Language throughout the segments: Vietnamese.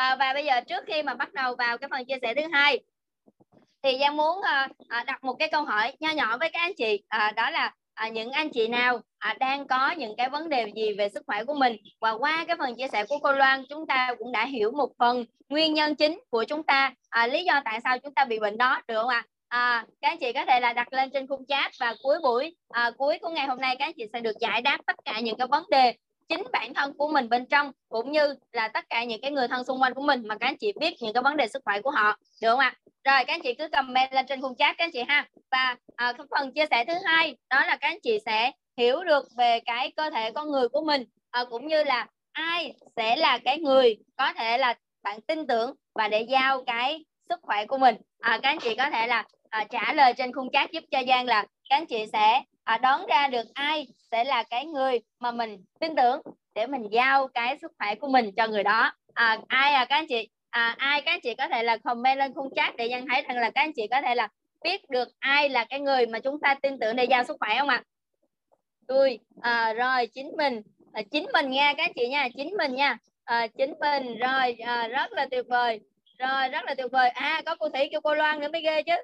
à, và bây giờ trước khi mà bắt đầu vào cái phần chia sẻ thứ hai thì Giang muốn à, à, đặt một cái câu hỏi nho nhỏ với các anh chị. À, đó là à, những anh chị nào à, đang có những cái vấn đề gì về sức khỏe của mình? Và qua cái phần chia sẻ của cô Loan chúng ta cũng đã hiểu một phần nguyên nhân chính của chúng ta à, lý do tại sao chúng ta bị bệnh đó được không ạ? À, các anh chị có thể là đặt lên trên khung chat và cuối buổi à, cuối của ngày hôm nay các anh chị sẽ được giải đáp tất cả những cái vấn đề chính bản thân của mình bên trong cũng như là tất cả những cái người thân xung quanh của mình mà các anh chị biết những cái vấn đề sức khỏe của họ được không ạ? Rồi các anh chị cứ comment lên trên khung chat các anh chị ha. Và à, phần chia sẻ thứ hai đó là các anh chị sẽ hiểu được về cái cơ thể con người của mình à, cũng như là ai sẽ là cái người có thể là bạn tin tưởng và để giao cái sức khỏe của mình. À, các anh chị có thể là à, trả lời trên khung chat giúp cho Giang là các anh chị sẽ à, đoán ra được ai sẽ là cái người mà mình tin tưởng để mình giao cái sức khỏe của mình cho người đó. À, ai à các anh chị? À, ai các anh chị có thể là comment lên khung chat để Giang thấy rằng là các anh chị có thể là biết được ai là cái người mà chúng ta tin tưởng để giao sức khỏe không ạ? Tôi à, rồi chính mình. À, chính mình nha các anh chị nha chính mình nha. À, chính mình rồi à, rất là tuyệt vời. Rồi rất là tuyệt vời. À có cô thủy kêu cô loan nữa mới ghê chứ.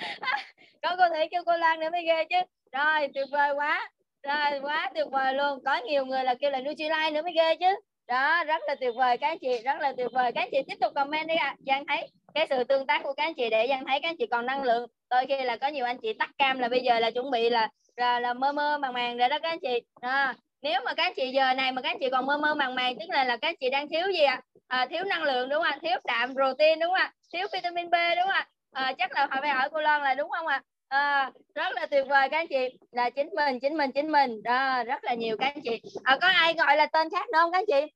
có cô thủy kêu cô lan nữa mới ghê chứ. Rồi tuyệt vời quá. Rồi quá tuyệt vời luôn. Có nhiều người là kêu là Nutrilite nữa mới ghê chứ. Đó rất là tuyệt vời các anh chị rất là tuyệt vời. Các anh chị tiếp tục comment đi ạ. À. Giang thấy cái sự tương tác của các anh chị để Giang thấy các anh chị còn năng lượng. Đôi khi là có nhiều anh chị tắt cam là bây giờ là chuẩn bị là là, là mơ mơ màng màng rồi đó các anh chị. À, nếu mà các anh chị giờ này mà các anh chị còn mơ mơ màng màng tức là là các anh chị đang thiếu gì ạ? À? à, thiếu năng lượng đúng không ạ? Thiếu đạm protein đúng không ạ? Thiếu vitamin B đúng không ạ? à, Ờ, chắc là phải hỏi cô Loan là đúng không ạ? À, rất là tuyệt vời các anh chị. Là chính mình chính mình chính mình. Đó rất là nhiều các anh chị. À, có ai gọi là tên khác nữa không các anh chị?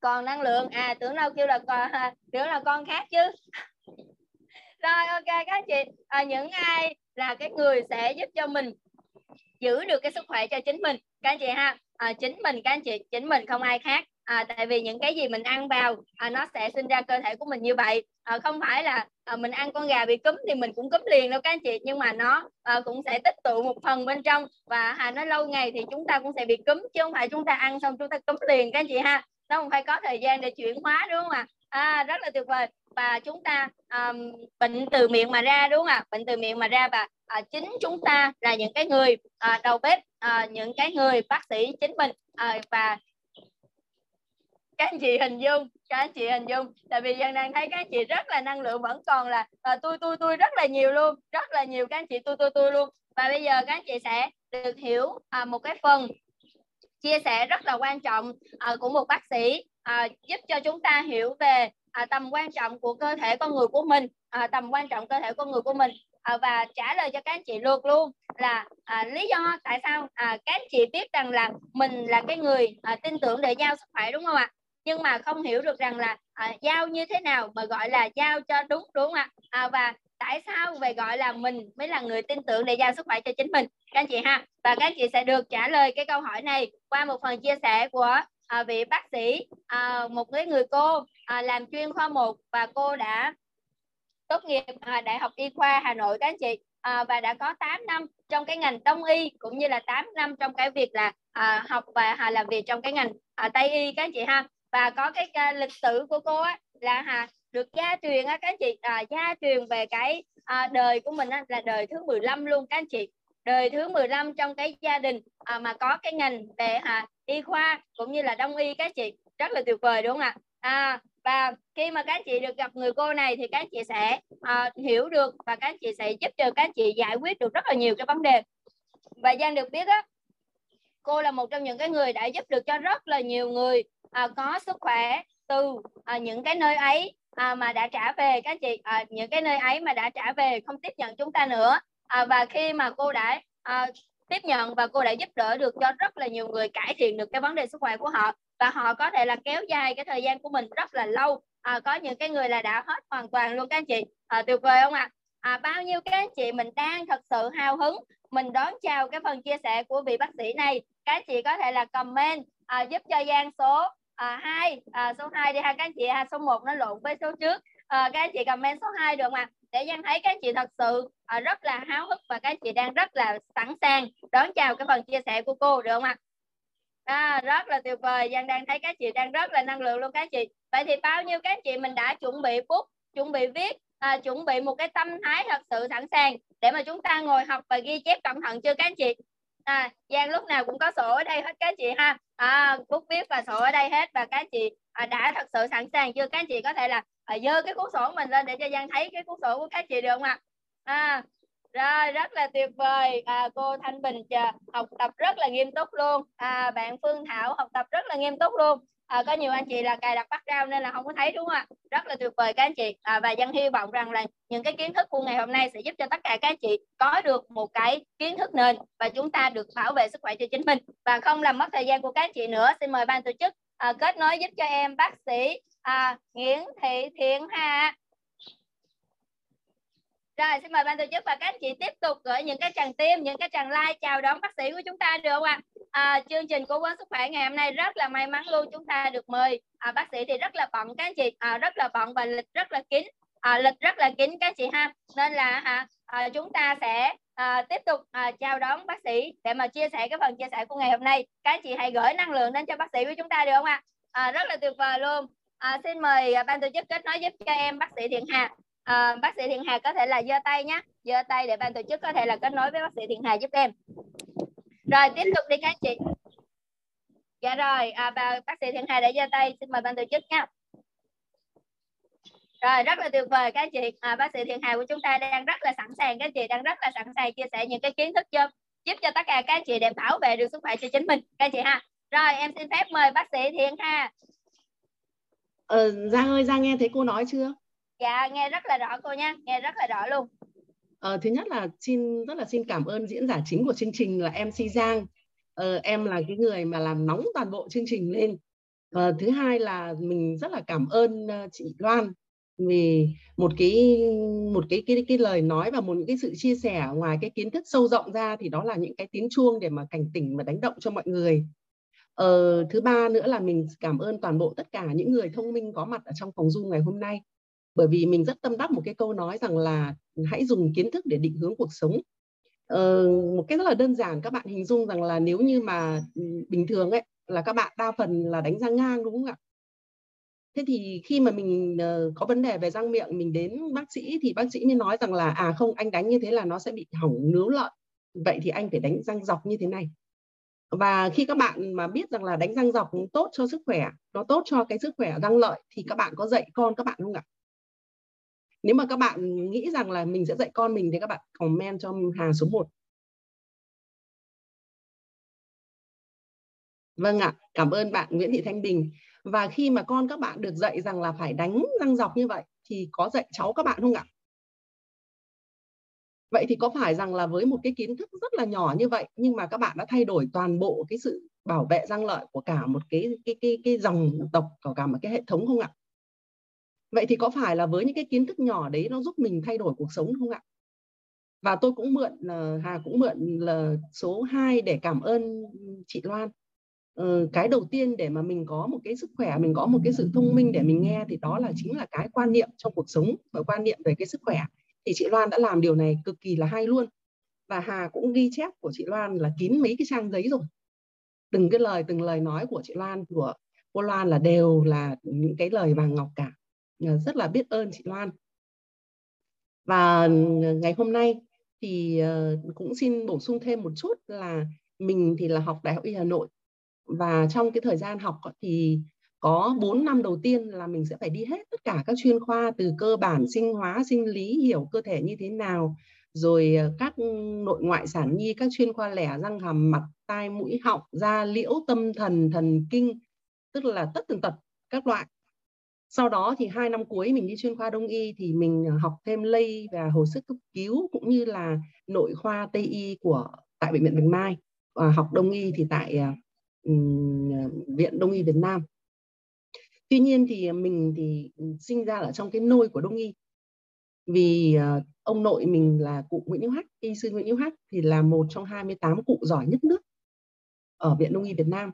Còn năng lượng. À tưởng đâu kêu là con tưởng là con khác chứ. Rồi ok các anh chị. À, những ai là cái người sẽ giúp cho mình giữ được cái sức khỏe cho chính mình? Các anh chị ha. À, chính mình các anh chị. Chính mình không ai khác à, tại vì những cái gì mình ăn vào à, nó sẽ sinh ra cơ thể của mình như vậy. À, không phải là à, mình ăn con gà bị cúm thì mình cũng cúm liền đâu các anh chị nhưng mà nó à, cũng sẽ tích tụ một phần bên trong và à, nó lâu ngày thì chúng ta cũng sẽ bị cúm chứ không phải chúng ta ăn xong chúng ta cúm liền các anh chị ha. Nó không phải có thời gian để chuyển hóa đúng không ạ? À, rất là tuyệt vời. Và chúng ta um, bệnh từ miệng mà ra đúng không ạ? Bệnh từ miệng mà ra và à, chính chúng ta là những cái người à, đầu bếp à, những cái người bác sĩ chính mình à, và các anh chị hình dung các anh chị hình dung. Tại vì dần đang thấy các anh chị rất là năng lượng vẫn còn là ờ, à, tôi tôi tôi rất là nhiều luôn rất là nhiều các anh chị tôi tôi tôi luôn. Và bây giờ các anh chị sẽ được hiểu à, một cái phần chia sẻ rất là quan trọng à, của một bác sĩ à, giúp cho chúng ta hiểu về à, tầm quan trọng của cơ thể con người của mình à, tầm quan trọng cơ thể con người của mình. À, và trả lời cho các anh chị luôn luôn là à, lý do tại sao à, các anh chị biết rằng là mình là cái người à, tin tưởng để giao sức khỏe đúng không ạ? Nhưng mà không hiểu được rằng là à, giao như thế nào mà gọi là giao cho đúng đúng không ạ? À, và tại sao về gọi là mình mới là người tin tưởng để giao sức khỏe cho chính mình? Các anh chị ha và các anh chị sẽ được trả lời cái câu hỏi này qua một phần chia sẻ của à, vị bác sĩ à, một cái người cô à, làm chuyên khoa 1 và cô đã tốt nghiệp à, đại học y khoa Hà Nội các anh chị. À, và đã có 8 năm trong cái ngành đông y cũng như là 8 năm trong cái việc là à, học và à, làm việc trong cái ngành à, tây y các anh chị ha và có cái uh, lịch sử của cô á là hà được gia truyền á các anh chị à, gia truyền về cái à, đời của mình á, là đời thứ 15 luôn các anh chị. Đời thứ 15 trong cái gia đình à, mà có cái ngành về à, y khoa cũng như là đông y các chị. Rất là tuyệt vời đúng không ạ? À, và khi mà các chị được gặp người cô này thì các chị sẽ à, hiểu được và các chị sẽ giúp cho các chị giải quyết được rất là nhiều cái vấn đề. Và Giang được biết á cô là một trong những cái người đã giúp được cho rất là nhiều người à, có sức khỏe từ à, những cái nơi ấy à, mà đã trả về các chị à, những cái nơi ấy mà đã trả về không tiếp nhận chúng ta nữa. À, và khi mà cô đã à, tiếp nhận và cô đã giúp đỡ được cho rất là nhiều người cải thiện được cái vấn đề sức khỏe của họ. Và họ có thể là kéo dài cái thời gian của mình rất là lâu. À, có những cái người là đã hết hoàn toàn luôn các anh chị. À, tuyệt vời không ạ? À? à, bao nhiêu các anh chị mình đang thật sự hào hứng. Mình đón chào cái phần chia sẻ của vị bác sĩ này. Các anh chị có thể là comment à, giúp cho Giang số à, 2 à, số 2 đi ha. Các anh chị ha số 1 nó lộn với số trước. À, các anh chị comment số 2 được không ạ? Để Giang thấy các anh chị thật sự à, rất là háo hức và các anh chị đang rất là sẵn sàng đón chào cái phần chia sẻ của cô được không ạ? À, rất là tuyệt vời. Giang đang thấy các chị đang rất là năng lượng luôn các chị. Vậy thì bao nhiêu các chị mình đã chuẩn bị bút chuẩn bị viết à, chuẩn bị một cái tâm thái thật sự sẵn sàng để mà chúng ta ngồi học và ghi chép cẩn thận chưa các anh chị? À, Giang lúc nào cũng có sổ ở đây hết các chị ha. À, bút viết và sổ ở đây hết và các chị à, đã thật sự sẵn sàng chưa? Các chị có thể là à, dơ cái cuốn sổ mình lên để cho Giang thấy cái cuốn sổ của các chị được không ạ? À, rồi rất là tuyệt vời. À, cô Thanh Bình chờ, học tập rất là nghiêm túc luôn. À, bạn Phương Thảo học tập rất là nghiêm túc luôn à, có nhiều anh chị là cài đặt bắt rau nên là không có thấy đúng không ạ? Rất là tuyệt vời các anh chị. À, và dân hy vọng rằng là những cái kiến thức của ngày hôm nay sẽ giúp cho tất cả các anh chị có được một cái kiến thức nền và chúng ta được bảo vệ sức khỏe cho chính mình. Và không làm mất thời gian của các anh chị nữa xin mời ban tổ chức à, kết nối giúp cho em bác sĩ à, Nguyễn Thị Thiện Hà rồi xin mời ban tổ chức và các anh chị tiếp tục gửi những cái tràng tim, những cái tràng like chào đón bác sĩ của chúng ta được không ạ? À, chương trình cố vấn sức khỏe ngày hôm nay rất là may mắn luôn chúng ta được mời à, bác sĩ thì rất là bận các anh chị, à, rất là bận và lịch rất là kín, à, lịch rất là kín các anh chị ha. Nên là à, à, chúng ta sẽ à, tiếp tục à, chào đón bác sĩ để mà chia sẻ cái phần chia sẻ của ngày hôm nay. Các anh chị hãy gửi năng lượng đến cho bác sĩ của chúng ta được không ạ? À, rất là tuyệt vời luôn. À, xin mời à, ban tổ chức kết nối giúp cho em bác sĩ Thiện Hà à, bác sĩ Thiện Hà có thể là giơ tay nhé giơ tay để ban tổ chức có thể là kết nối với bác sĩ Thiện Hà giúp em. Rồi tiếp tục đi các chị. Dạ rồi à, bà, bác sĩ Thiện Hà đã giơ tay. Xin mời ban tổ chức nha rồi rất là tuyệt vời các chị. À, bác sĩ Thiện Hà của chúng ta đang rất là sẵn sàng các chị đang rất là sẵn sàng chia sẻ những cái kiến thức cho giúp cho tất cả các chị để bảo vệ được sức khỏe cho chính mình các chị ha. Rồi em xin phép mời bác sĩ Thiện Hà. Ờ, Giang ơi Giang nghe thấy cô nói chưa? Dạ nghe rất là rõ cô nha, nghe rất là rõ luôn. À, thứ nhất là xin rất là xin cảm ơn diễn giả chính của chương trình là MC Giang. Ờ, em là cái người mà làm nóng toàn bộ chương trình lên. Ờ, thứ hai là mình rất là cảm ơn ờ, chị Loan vì một cái một cái cái cái lời nói và một những cái sự chia sẻ ngoài cái kiến thức sâu rộng ra thì đó là những cái tiếng chuông để mà cảnh tỉnh và đánh động cho mọi người. Ờ, thứ ba nữa là mình cảm ơn toàn bộ tất cả những người thông minh có mặt ở trong phòng Zoom ngày hôm nay bởi vì mình rất tâm đắc một cái câu nói rằng là hãy dùng kiến thức để định hướng cuộc sống. Ờ, một cái rất là đơn giản các bạn hình dung rằng là nếu như mà ừ, bình thường ấy là các bạn đa phần là đánh răng ngang đúng không ạ? Thế thì khi mà mình ờ, có vấn đề về răng miệng mình đến bác sĩ thì bác sĩ mới nói rằng là à không anh đánh như thế là nó sẽ bị hỏng nướu lợi vậy thì anh phải đánh răng dọc như thế này. Và khi các bạn mà biết rằng là đánh răng dọc tốt cho sức khỏe nó tốt cho cái sức khỏe răng lợi thì các bạn có dạy con các bạn không ạ? Nếu mà các bạn nghĩ rằng là mình sẽ dạy con mình thì các bạn comment cho Hà số 1 Vâng ạ, cảm ơn bạn Nguyễn Thị Thanh Bình. Và khi mà con các bạn được dạy rằng là phải đánh răng dọc như vậy thì có dạy cháu các bạn không ạ? Vậy thì có phải rằng là với một cái kiến thức rất là nhỏ như vậy nhưng mà các bạn đã thay đổi toàn bộ cái sự bảo vệ răng lợi của cả một cái cái cái cái dòng tộc của cả một cái hệ thống không ạ? Vậy thì có phải là với những cái kiến thức nhỏ đấy nó giúp mình thay đổi cuộc sống không ạ? Và tôi cũng mượn ờ, Hà cũng mượn là số 2 để cảm ơn chị Loan. Ừ, cái đầu tiên để mà mình có một cái sức khỏe mình có một cái sự thông minh để mình nghe thì đó là chính là cái quan niệm trong cuộc sống và quan niệm về cái sức khỏe. Thì chị Loan đã làm điều này cực kỳ là hay luôn. Và Hà cũng ghi chép của chị Loan là kín mấy cái trang giấy rồi. Từng cái lời từng lời nói của chị Loan của cô Loan là đều là những cái lời vàng ngọc cả. Ờ, rất là biết ơn chị Loan. Và ờ, ngày hôm nay thì ờ, cũng xin bổ sung thêm một chút là mình thì là học Đại học Y Hà Nội. Và trong cái thời gian học thì có 4 năm đầu tiên là mình sẽ phải đi hết tất cả các chuyên khoa từ cơ bản, sinh hóa, sinh lý, hiểu cơ thể như thế nào, rồi các nội ngoại sản nhi, các chuyên khoa lẻ, răng hàm, mặt, tai, mũi, họng, da, liễu, tâm thần thần kinh, tức là tất tần tật các loại sau đó thì hai năm cuối mình đi chuyên khoa đông y thì mình ờ, học thêm lây và hồi sức cấp cứu cũng như là nội khoa tây y của tại bệnh viện Bạch Mai. Và học đông y thì tại um, viện đông y Việt Nam. Tuy nhiên thì mình thì sinh ra ở trong cái nôi của đông y. Vì uh, ông nội mình là cụ Nguyễn Hữu Hắc y sư Nguyễn Hữu Hắc thì là một trong 28 cụ giỏi nhất nước ở viện đông y Việt Nam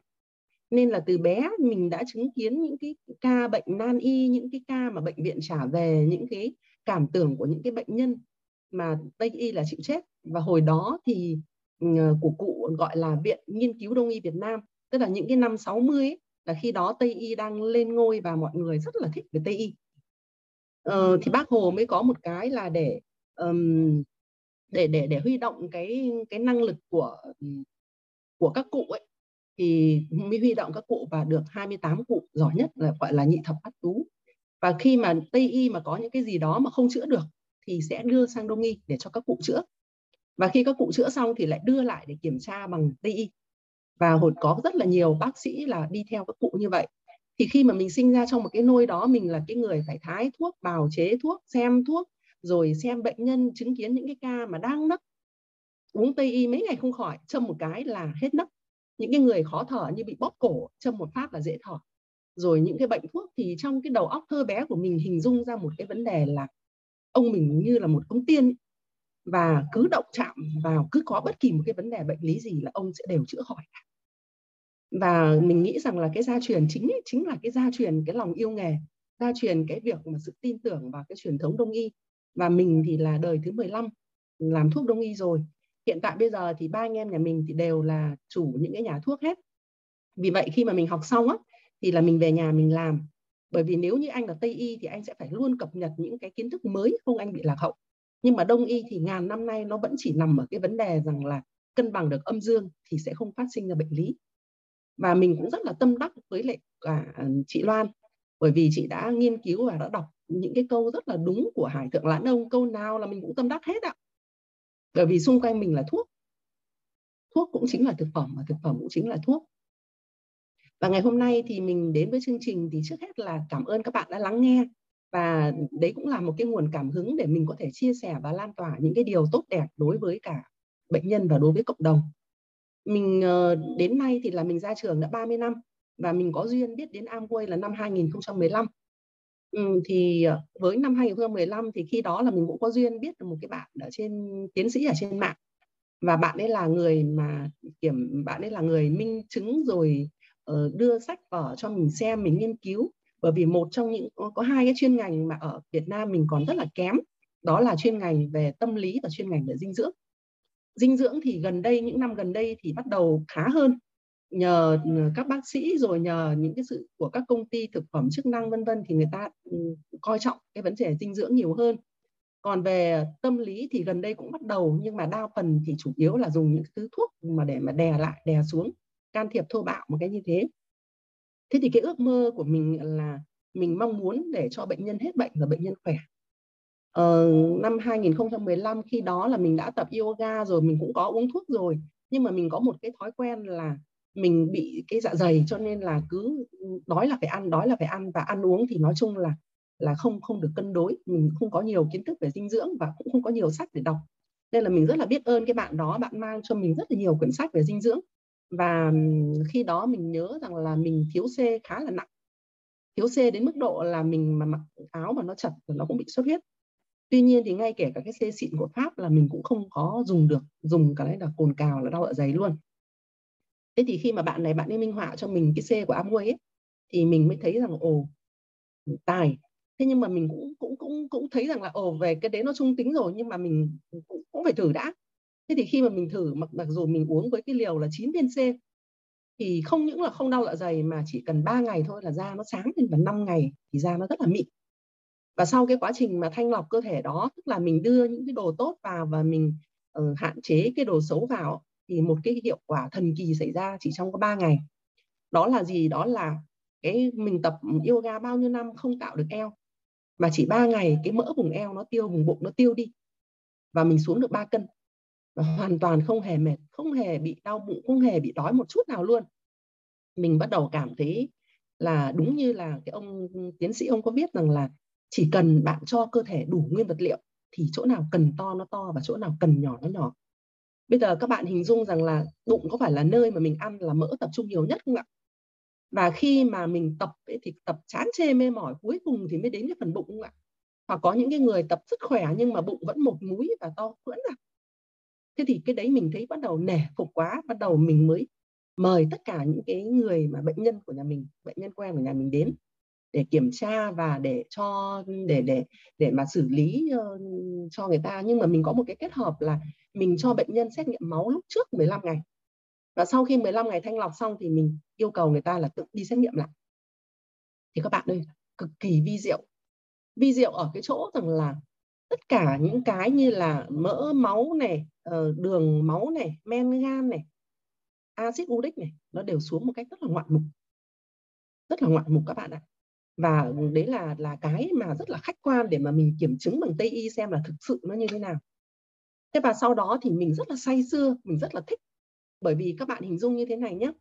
nên là từ bé mình đã chứng kiến những cái ca bệnh nan y những cái ca mà bệnh viện trả về những cái cảm tưởng của những cái bệnh nhân mà tây y là chịu chết. Và hồi đó thì ờ, của cụ gọi là viện nghiên cứu đông y Việt Nam tức là những cái năm 60 ấy, là khi đó Tây y đang lên ngôi và mọi người rất là thích về Tây y. Ờ, thì bác Hồ mới có một cái là để um, để để để huy động cái cái năng lực của của các cụ ấy thì mới huy động các cụ và được 28 cụ giỏi nhất là, gọi là, nhị thập bát tú. Và khi mà Tây y mà có những cái gì đó mà không chữa được thì sẽ đưa sang Đông y để cho các cụ chữa. Và khi các cụ chữa xong thì lại đưa lại để kiểm tra bằng Tây y. Và hồi có rất là nhiều bác sĩ là đi theo các cụ như vậy. Thì khi mà mình sinh ra trong một cái nôi đó, mình là cái người phải thái thuốc, bào chế thuốc, xem thuốc, rồi xem bệnh nhân chứng kiến những cái ca mà đang nấc, uống tây y mấy ngày không khỏi, châm một cái là hết nấc những cái người khó thở như bị bóp cổ châm một phát là dễ thở. Rồi những cái bệnh thuốc thì trong cái đầu óc thơ bé của mình hình dung ra một cái vấn đề là ông mình như là một ông tiên và cứ động chạm vào cứ có bất kỳ một cái vấn đề bệnh lý gì là ông sẽ đều chữa khỏi và mình nghĩ rằng là cái gia truyền chính ấy, chính là cái gia truyền cái lòng yêu nghề gia truyền cái việc mà sự tin tưởng vào cái truyền thống đông y. Và mình thì là đời thứ 15 làm thuốc đông y rồi hiện tại bây giờ thì ba anh em nhà mình thì đều là chủ những cái nhà thuốc hết. Vì vậy khi mà mình học xong á, thì là mình về nhà mình làm. Bởi vì nếu như anh là tây y thì anh sẽ phải luôn cập nhật những cái kiến thức mới không anh bị lạc hậu. Nhưng mà đông y thì ngàn năm nay nó vẫn chỉ nằm ở cái vấn đề rằng là cân bằng được âm dương thì sẽ không phát sinh ra bệnh lý. Và mình cũng rất là tâm đắc với lại cả chị Loan. Bởi vì chị đã nghiên cứu và đã đọc những cái câu rất là đúng của Hải Thượng Lãn Ông. Câu nào là mình cũng tâm đắc hết ạ bởi vì xung quanh mình là thuốc. Thuốc cũng chính là thực phẩm và thực phẩm cũng chính là thuốc. Và ngày hôm nay thì mình đến với chương trình thì trước hết là cảm ơn các bạn đã lắng nghe. Và đấy cũng là một cái nguồn cảm hứng để mình có thể chia sẻ và lan tỏa những cái điều tốt đẹp đối với cả bệnh nhân và đối với cộng đồng. Mình ờ, đến nay thì là mình ra trường đã 30 năm và mình có duyên biết đến Amway là năm 2015 ừ, thì ờ, với năm 2015 thì khi đó là mình cũng có duyên biết được một cái bạn ở trên tiến sĩ ở trên mạng. Và bạn ấy là người mà kiểm bạn ấy là người minh chứng rồi uh, đưa sách vở cho mình xem mình nghiên cứu. Bởi vì một trong những có hai cái chuyên ngành mà ở Việt Nam mình còn rất là kém đó là chuyên ngành về tâm lý và chuyên ngành về dinh dưỡng. Dinh dưỡng thì gần đây những năm gần đây thì bắt đầu khá hơn nhờ ừ, các bác sĩ rồi nhờ những cái sự của các công ty thực phẩm chức năng vân vân thì người ta ừ, coi trọng cái vấn đề dinh dưỡng nhiều hơn. Còn về tâm lý thì gần đây cũng bắt đầu nhưng mà đa phần thì chủ yếu là dùng những thứ thuốc mà để mà đè lại đè xuống can thiệp thô bạo một cái như thế. Thế thì cái ước mơ của mình là mình mong muốn để cho bệnh nhân hết bệnh và bệnh nhân khỏe. Ờ, năm 2015 khi đó là mình đã tập yoga rồi mình cũng có uống thuốc rồi nhưng mà mình có một cái thói quen là mình bị cái dạ dày, cho nên là cứ đói là phải ăn, đói là phải ăn và ăn uống thì nói chung là là không không được cân đối. Mình không có nhiều kiến thức về dinh dưỡng và cũng không có nhiều sách để đọc. Nên là mình rất là biết ơn cái bạn đó, bạn mang cho mình rất là nhiều quyển sách về dinh dưỡng. Và khi đó mình nhớ rằng là mình thiếu C khá là nặng. Thiếu C đến mức độ là mình mà mặc áo mà nó chật thì nó cũng bị xuất huyết. Tuy nhiên thì ngay kể cả cái C xịn của Pháp là mình cũng không có dùng được, dùng cái là cồn cào, là đau dạ dày luôn thế thì khi mà bạn này bạn ấy minh họa cho mình cái C của Amway ấy thì mình mới thấy rằng ồ tài. Thế nhưng mà mình cũng cũng cũng cũng thấy rằng là ồ về cái đấy nó trung tính rồi nhưng mà mình cũng, cũng phải thử đã. Thế thì khi mà mình thử mặc mặc dù mình uống với cái liều là 9 viên C thì không những là không đau dạ dày mà chỉ cần 3 ngày thôi là da nó sáng lên và 5 ngày thì da nó rất là mịn. Và sau cái quá trình mà thanh lọc cơ thể đó tức là mình đưa những cái đồ tốt vào và mình uh, hạn chế cái đồ xấu vào thì một cái hiệu quả thần kỳ xảy ra chỉ trong có 3 ngày. Đó là gì? Đó là cái mình tập yoga bao nhiêu năm không tạo được eo, mà chỉ 3 ngày cái mỡ vùng eo nó tiêu, vùng bụng nó tiêu đi, và mình xuống được 3 cân. Và hoàn toàn không hề mệt, không hề bị đau bụng, không hề bị đói một chút nào luôn. Mình bắt đầu cảm thấy là đúng như là cái ông tiến sĩ ông có biết rằng là chỉ cần bạn cho cơ thể đủ nguyên vật liệu thì chỗ nào cần to nó to và chỗ nào cần nhỏ nó nhỏ bây giờ các bạn hình dung rằng là bụng có phải là nơi mà mình ăn là mỡ tập trung nhiều nhất không ạ? Và khi mà mình tập ấy, thì tập chán chê mê mỏi cuối cùng thì mới đến cái phần bụng không ạ? Hoặc có những cái người tập rất khỏe nhưng mà bụng vẫn một múi và to phưỡn à? Thế thì cái đấy mình thấy bắt đầu nể phục quá bắt đầu mình mới mời tất cả những cái người mà bệnh nhân của nhà mình bệnh nhân quen của nhà mình đến để kiểm tra và để cho để để để mà xử lý uh, cho người ta. Nhưng mà mình có một cái kết hợp là mình cho bệnh nhân xét nghiệm máu lúc trước 15 ngày. Và sau khi 15 ngày thanh lọc xong thì mình yêu cầu người ta là tự đi xét nghiệm lại. Thì các bạn ơi cực kỳ vi diệu. Vi diệu ở cái chỗ rằng là tất cả những cái như là mỡ máu này ờ, đường máu này men gan này axit uric này nó đều xuống một cách rất là ngoạn mục. Rất là ngoạn mục các bạn ạ. Và đấy là là cái mà rất là khách quan để mà mình kiểm chứng bằng tây y xem là thực sự nó như thế nào thế và sau đó thì mình rất là say sưa mình rất là thích. Bởi vì các bạn hình dung như thế này nhé.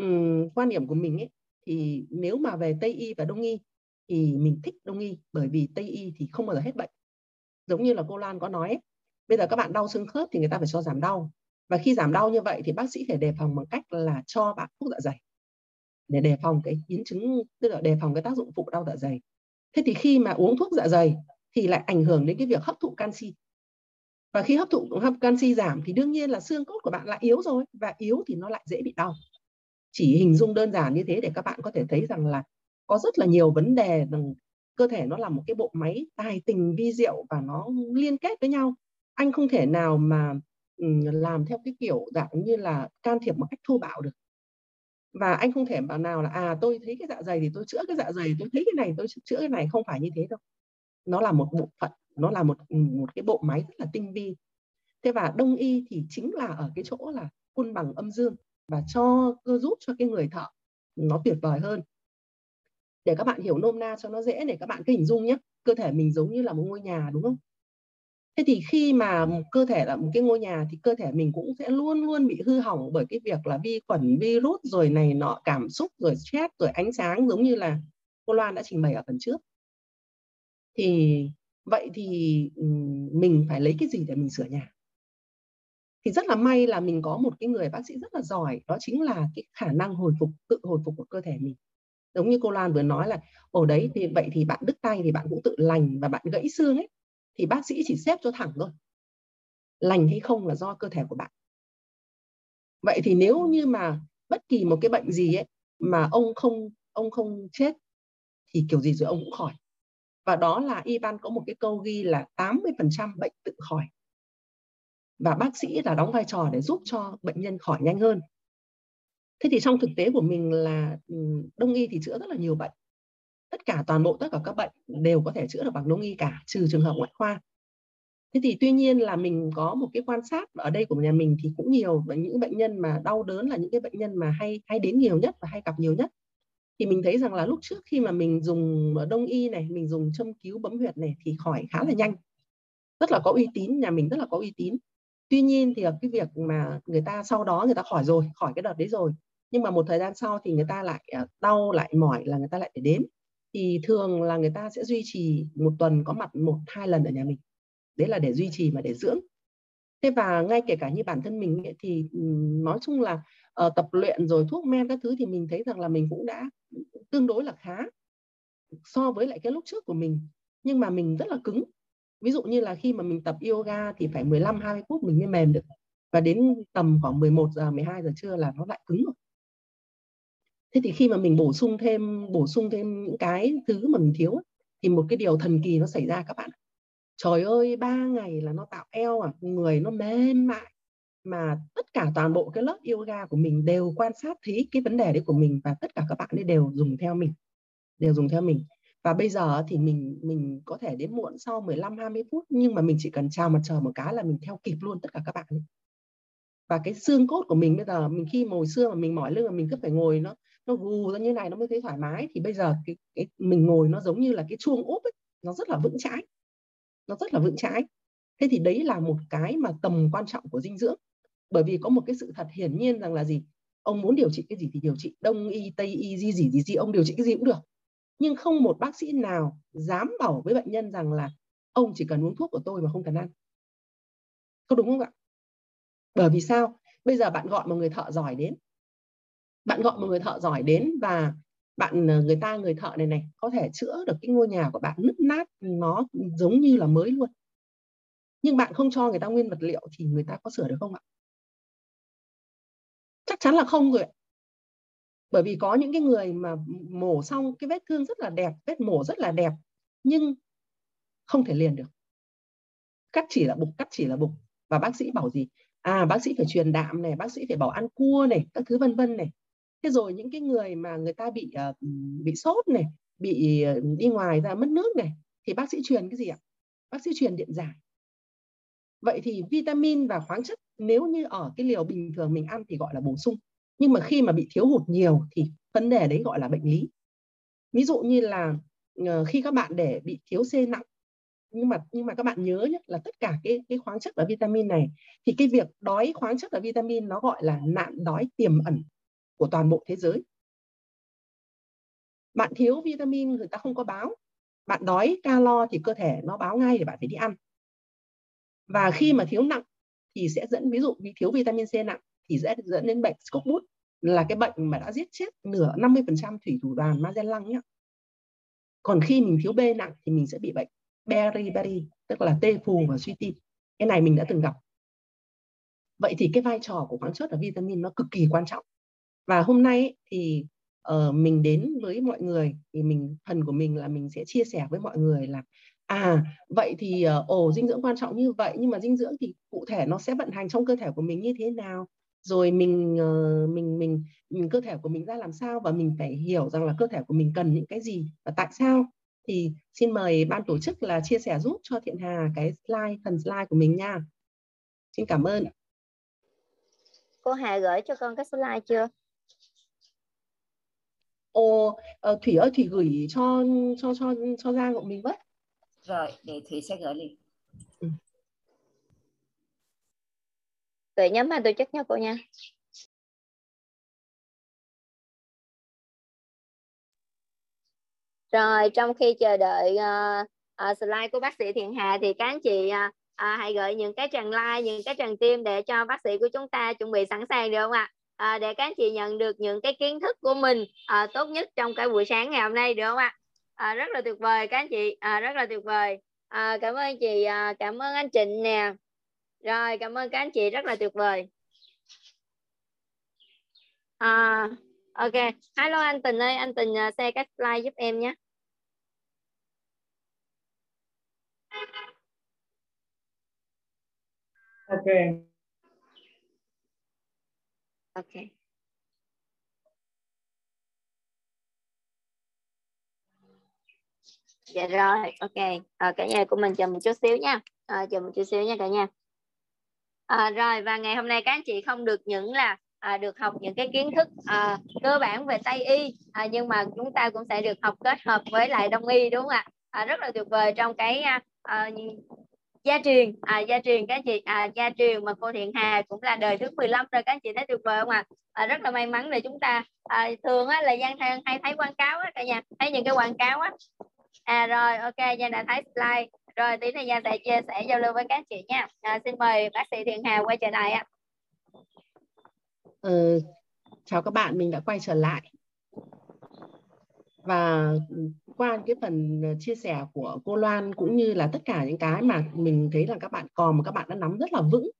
Uhm, quan điểm của mình ấy thì nếu mà về tây y và đông y thì mình thích đông y bởi vì tây y thì không bao giờ hết bệnh. Giống như là cô Lan có nói ấy, bây giờ các bạn đau xương khớp thì người ta phải cho giảm đau. Và khi giảm đau như vậy thì bác sĩ phải đề phòng bằng cách là cho bạn thuốc dạ dày để đề phòng cái biến chứng tức là đề phòng cái tác dụng phụ đau dạ dày. Thế thì khi mà uống thuốc dạ dày thì lại ảnh hưởng đến cái việc hấp thụ canxi và khi hấp thụ, hấp canxi giảm thì đương nhiên là xương cốt của bạn lại yếu rồi, và yếu thì nó lại dễ bị đau. Chỉ hình dung đơn giản như thế để các bạn có thể thấy rằng là có rất là nhiều vấn đề rằng cơ thể nó là một cái bộ máy tài tình vi diệu và nó liên kết với nhau. Anh không thể nào mà làm theo cái kiểu dạng như là can thiệp một cách thô bạo được. Và anh không thể bảo nào là à tôi thấy cái dạ dày thì tôi chữa cái dạ dày, tôi thấy cái này, tôi chữa cái này. Không phải như thế đâu. Nó là một bộ phận nó là một ừ, một cái bộ máy rất là tinh vi. Thế và đông y thì chính là ở cái chỗ là cân bằng âm dương và cho, cơ giúp cho cái người thợ nó tuyệt vời hơn. Để các bạn hiểu nôm na cho nó dễ để các bạn cứ hình dung nhé, cơ thể mình giống như là một ngôi nhà, đúng không? Thế thì khi mà một cơ thể là một cái ngôi nhà thì cơ thể mình cũng sẽ luôn luôn bị hư hỏng bởi cái việc là vi khuẩn, virus rồi này nọ, cảm xúc rồi stress rồi ánh sáng giống như là cô Loan đã trình bày ở phần trước. Thì vậy thì mình phải lấy cái gì để mình sửa nhà? Thì rất là may là mình có một cái người bác sĩ rất là giỏi, đó chính là cái khả năng hồi phục, tự hồi phục của cơ thể mình. Giống như cô Loan vừa nói là ở đấy, thì vậy thì bạn đứt tay thì bạn cũng tự lành và bạn gãy xương ấy. Thì bác sĩ chỉ xếp cho thẳng thôi. Lành hay không là do cơ thể của bạn. Vậy thì nếu như mà bất kỳ một cái bệnh gì ấy mà ông không ông không chết thì kiểu gì rồi ông cũng khỏi và đó là y văn có một cái câu ghi là 80% bệnh tự khỏi. Và bác sĩ là đóng vai trò để giúp cho bệnh nhân khỏi nhanh hơn. Thế thì trong thực tế của mình là đông y thì chữa rất là nhiều bệnh. Tất cả toàn bộ tất cả các bệnh đều có thể chữa được bằng đông y cả, trừ trường hợp ngoại khoa. Thế thì tuy nhiên là mình có một cái quan sát ở đây của nhà mình thì cũng nhiều, và những bệnh nhân mà đau đớn là những cái bệnh nhân mà hay hay đến nhiều nhất và hay gặp nhiều nhất thì mình thấy rằng là lúc trước khi mà mình dùng ờ, đông y này mình dùng châm cứu bấm huyệt này thì khỏi khá là nhanh. Rất là có uy tín nhà mình rất là có uy tín. Tuy nhiên thì cái việc mà người ta sau đó người ta khỏi rồi khỏi cái đợt đấy rồi. Nhưng mà một thời gian sau thì người ta lại ờ, đau lại mỏi là người ta lại phải đến thì thường là người ta sẽ duy trì một tuần có mặt một hai lần ở nhà mình. Đấy là để duy trì mà để dưỡng. Thế và ngay kể cả như bản thân mình ấy, thì nói chung là uh, tập luyện rồi thuốc men các thứ thì mình thấy rằng là mình cũng đã tương đối là khá so với lại cái lúc trước của mình. Nhưng mà mình rất là cứng. Ví dụ như là khi mà mình tập yoga thì phải 15 20 phút mình mới mềm được. Và đến tầm khoảng 11 giờ 12 giờ trưa là nó lại cứng rồi. Thế thì khi mà mình bổ sung thêm, bổ sung thêm những cái thứ mà mình thiếu thì một cái điều thần kỳ nó xảy ra các bạn trời ơi, ba ngày là nó tạo eo à người nó mềm mại mà tất cả toàn bộ cái lớp yoga của mình đều quan sát thấy cái vấn đề đấy của mình và tất cả các bạn ấy đều dùng theo mình đều dùng theo mình. Và bây giờ thì mình mình có thể đến muộn sau 15 20 phút nhưng mà mình chỉ cần chào mặt trời một cái là mình theo kịp luôn tất cả các bạn ấy. Và cái xương cốt của mình bây giờ mình khi ngồi xưa mà mình mỏi lưng mà mình cứ phải ngồi nó nó gù ra như này nó mới thấy thoải mái thì bây giờ cái, cái mình ngồi nó giống như là cái chuông úp ấy, nó rất là vững chãi nó rất là vững chãi. Thế thì đấy là một cái mà tầm quan trọng của dinh dưỡng bởi vì có một cái sự thật hiển nhiên rằng là gì? Ông muốn điều trị cái gì thì điều trị. Đông y, tây y gì gì gì gì ông điều trị cái gì cũng được. Nhưng không một bác sĩ nào dám bảo với bệnh nhân rằng là ông chỉ cần uống thuốc của tôi mà không cần ăn. Có đúng không ạ? Bởi vì sao? Bây giờ bạn gọi một người thợ giỏi đến. Bạn gọi một người thợ giỏi đến và bạn ờ, người ta, người thợ này này, có thể chữa được cái ngôi nhà của bạn nứt nát, nó giống như là mới luôn. Nhưng bạn không cho người ta nguyên vật liệu thì người ta có sửa được không ạ? Chắc chắn là không rồi bởi vì có những cái người mà mổ xong cái vết thương rất là đẹp vết mổ rất là đẹp nhưng không thể liền được. Cắt chỉ là bục cắt chỉ là bục và bác sĩ bảo gì? À bác sĩ phải truyền đạm này bác sĩ phải bảo ăn cua này các thứ vân vân này. Thế rồi những cái người mà người ta bị uh, bị sốt này bị uh, đi ngoài ra mất nước này thì bác sĩ truyền cái gì ạ? Bác sĩ truyền điện giải. Vậy thì vitamin và khoáng chất nếu như ở cái liều bình thường mình ăn thì gọi là bổ sung, nhưng mà khi mà bị thiếu hụt nhiều thì vấn đề đấy gọi là bệnh lý. Ví dụ như là ờ, khi các bạn để bị thiếu C nặng, nhưng mà nhưng mà các bạn nhớ nhé là tất cả cái cái khoáng chất và vitamin này thì cái việc đói khoáng chất và vitamin nó gọi là nạn đói tiềm ẩn của toàn bộ thế giới. Bạn thiếu vitamin người ta không có báo, bạn đói calo thì cơ thể nó báo ngay để bạn phải đi ăn. Và khi mà thiếu nặng thì sẽ dẫn ví dụ bị thiếu vitamin C nặng thì sẽ dẫn đến bệnh Skogbut là cái bệnh mà đã giết chết nửa 50% thủy thủ đoàn Magellan nhé. Còn khi mình thiếu B nặng thì mình sẽ bị bệnh beriberi tức là tê phù và suy tim. Cái này mình đã từng gặp. Vậy thì cái vai trò của khoáng chất và vitamin nó cực kỳ quan trọng. Và hôm nay thì uh, mình đến với mọi người thì mình phần của mình là mình sẽ chia sẻ với mọi người là à vậy thì uh, ồ dinh dưỡng quan trọng như vậy nhưng mà dinh dưỡng thì cụ thể nó sẽ vận hành trong cơ thể của mình như thế nào rồi mình uh, mình mình mình cơ thể của mình ra làm sao và mình phải hiểu rằng là cơ thể của mình cần những cái gì và tại sao thì xin mời ban tổ chức là chia sẻ giúp cho Thiện Hà cái slide phần slide của mình nha. Xin cảm ơn. Cô Hà gửi cho con cái slide chưa? Ồ, uh, Thủy ơi Thủy gửi cho cho cho cho Giang của mình với. Rồi, để Thủy sẽ gửi liền. Ừ. Tuệ nhấn ban tổ chức nha cô nha. Rồi trong khi chờ đợi uh, uh, slide của bác sĩ Thiện Hà thì các anh chị uh, uh, hãy gửi những cái tràng like, những cái tràng tim để cho bác sĩ của chúng ta chuẩn bị sẵn sàng được không ạ? À, để các anh chị nhận được những cái kiến thức của mình à, tốt nhất trong cái buổi sáng ngày hôm nay được không ạ? À, rất là tuyệt vời các anh chị, à, rất là tuyệt vời. À, cảm ơn chị, à, cảm ơn anh Trịnh nè. Rồi cảm ơn các anh chị rất là tuyệt vời. À, ok, hello anh Tình ơi, anh Tình uh, share các slide giúp em nhé. Ok. Ok. Dạ rồi, ok. À, cả nhà của mình chờ một chút xíu nha. Ờ, à, chờ một chút xíu nha cả nhà. À, rồi và ngày hôm nay các anh chị không được những là à, được học những cái kiến thức à, cơ bản về tây y à, nhưng mà chúng ta cũng sẽ được học kết hợp với lại đông y đúng không ạ à, rất là tuyệt vời trong cái à, à, gia truyền à, gia truyền các chị à, gia truyền mà cô Thiện Hà cũng là đời thứ 15 rồi các chị thấy tuyệt vời không ạ à? à, rất là may mắn để chúng ta à, thường á, là Giang Thang hay thấy quảng cáo á cả nhà thấy những cái quảng cáo á à rồi ok Giang đã thấy slide. Rồi tí này Giang sẽ chia sẻ giao lưu với các chị nha. À, xin mời bác sĩ Thiện Hà quay trở lại ạ. Ừ, chào các bạn mình đã quay trở lại. Và qua cái phần chia sẻ của cô Loan cũng như là tất cả những cái mà mình thấy là các bạn còn mà các bạn đã nắm rất là vững.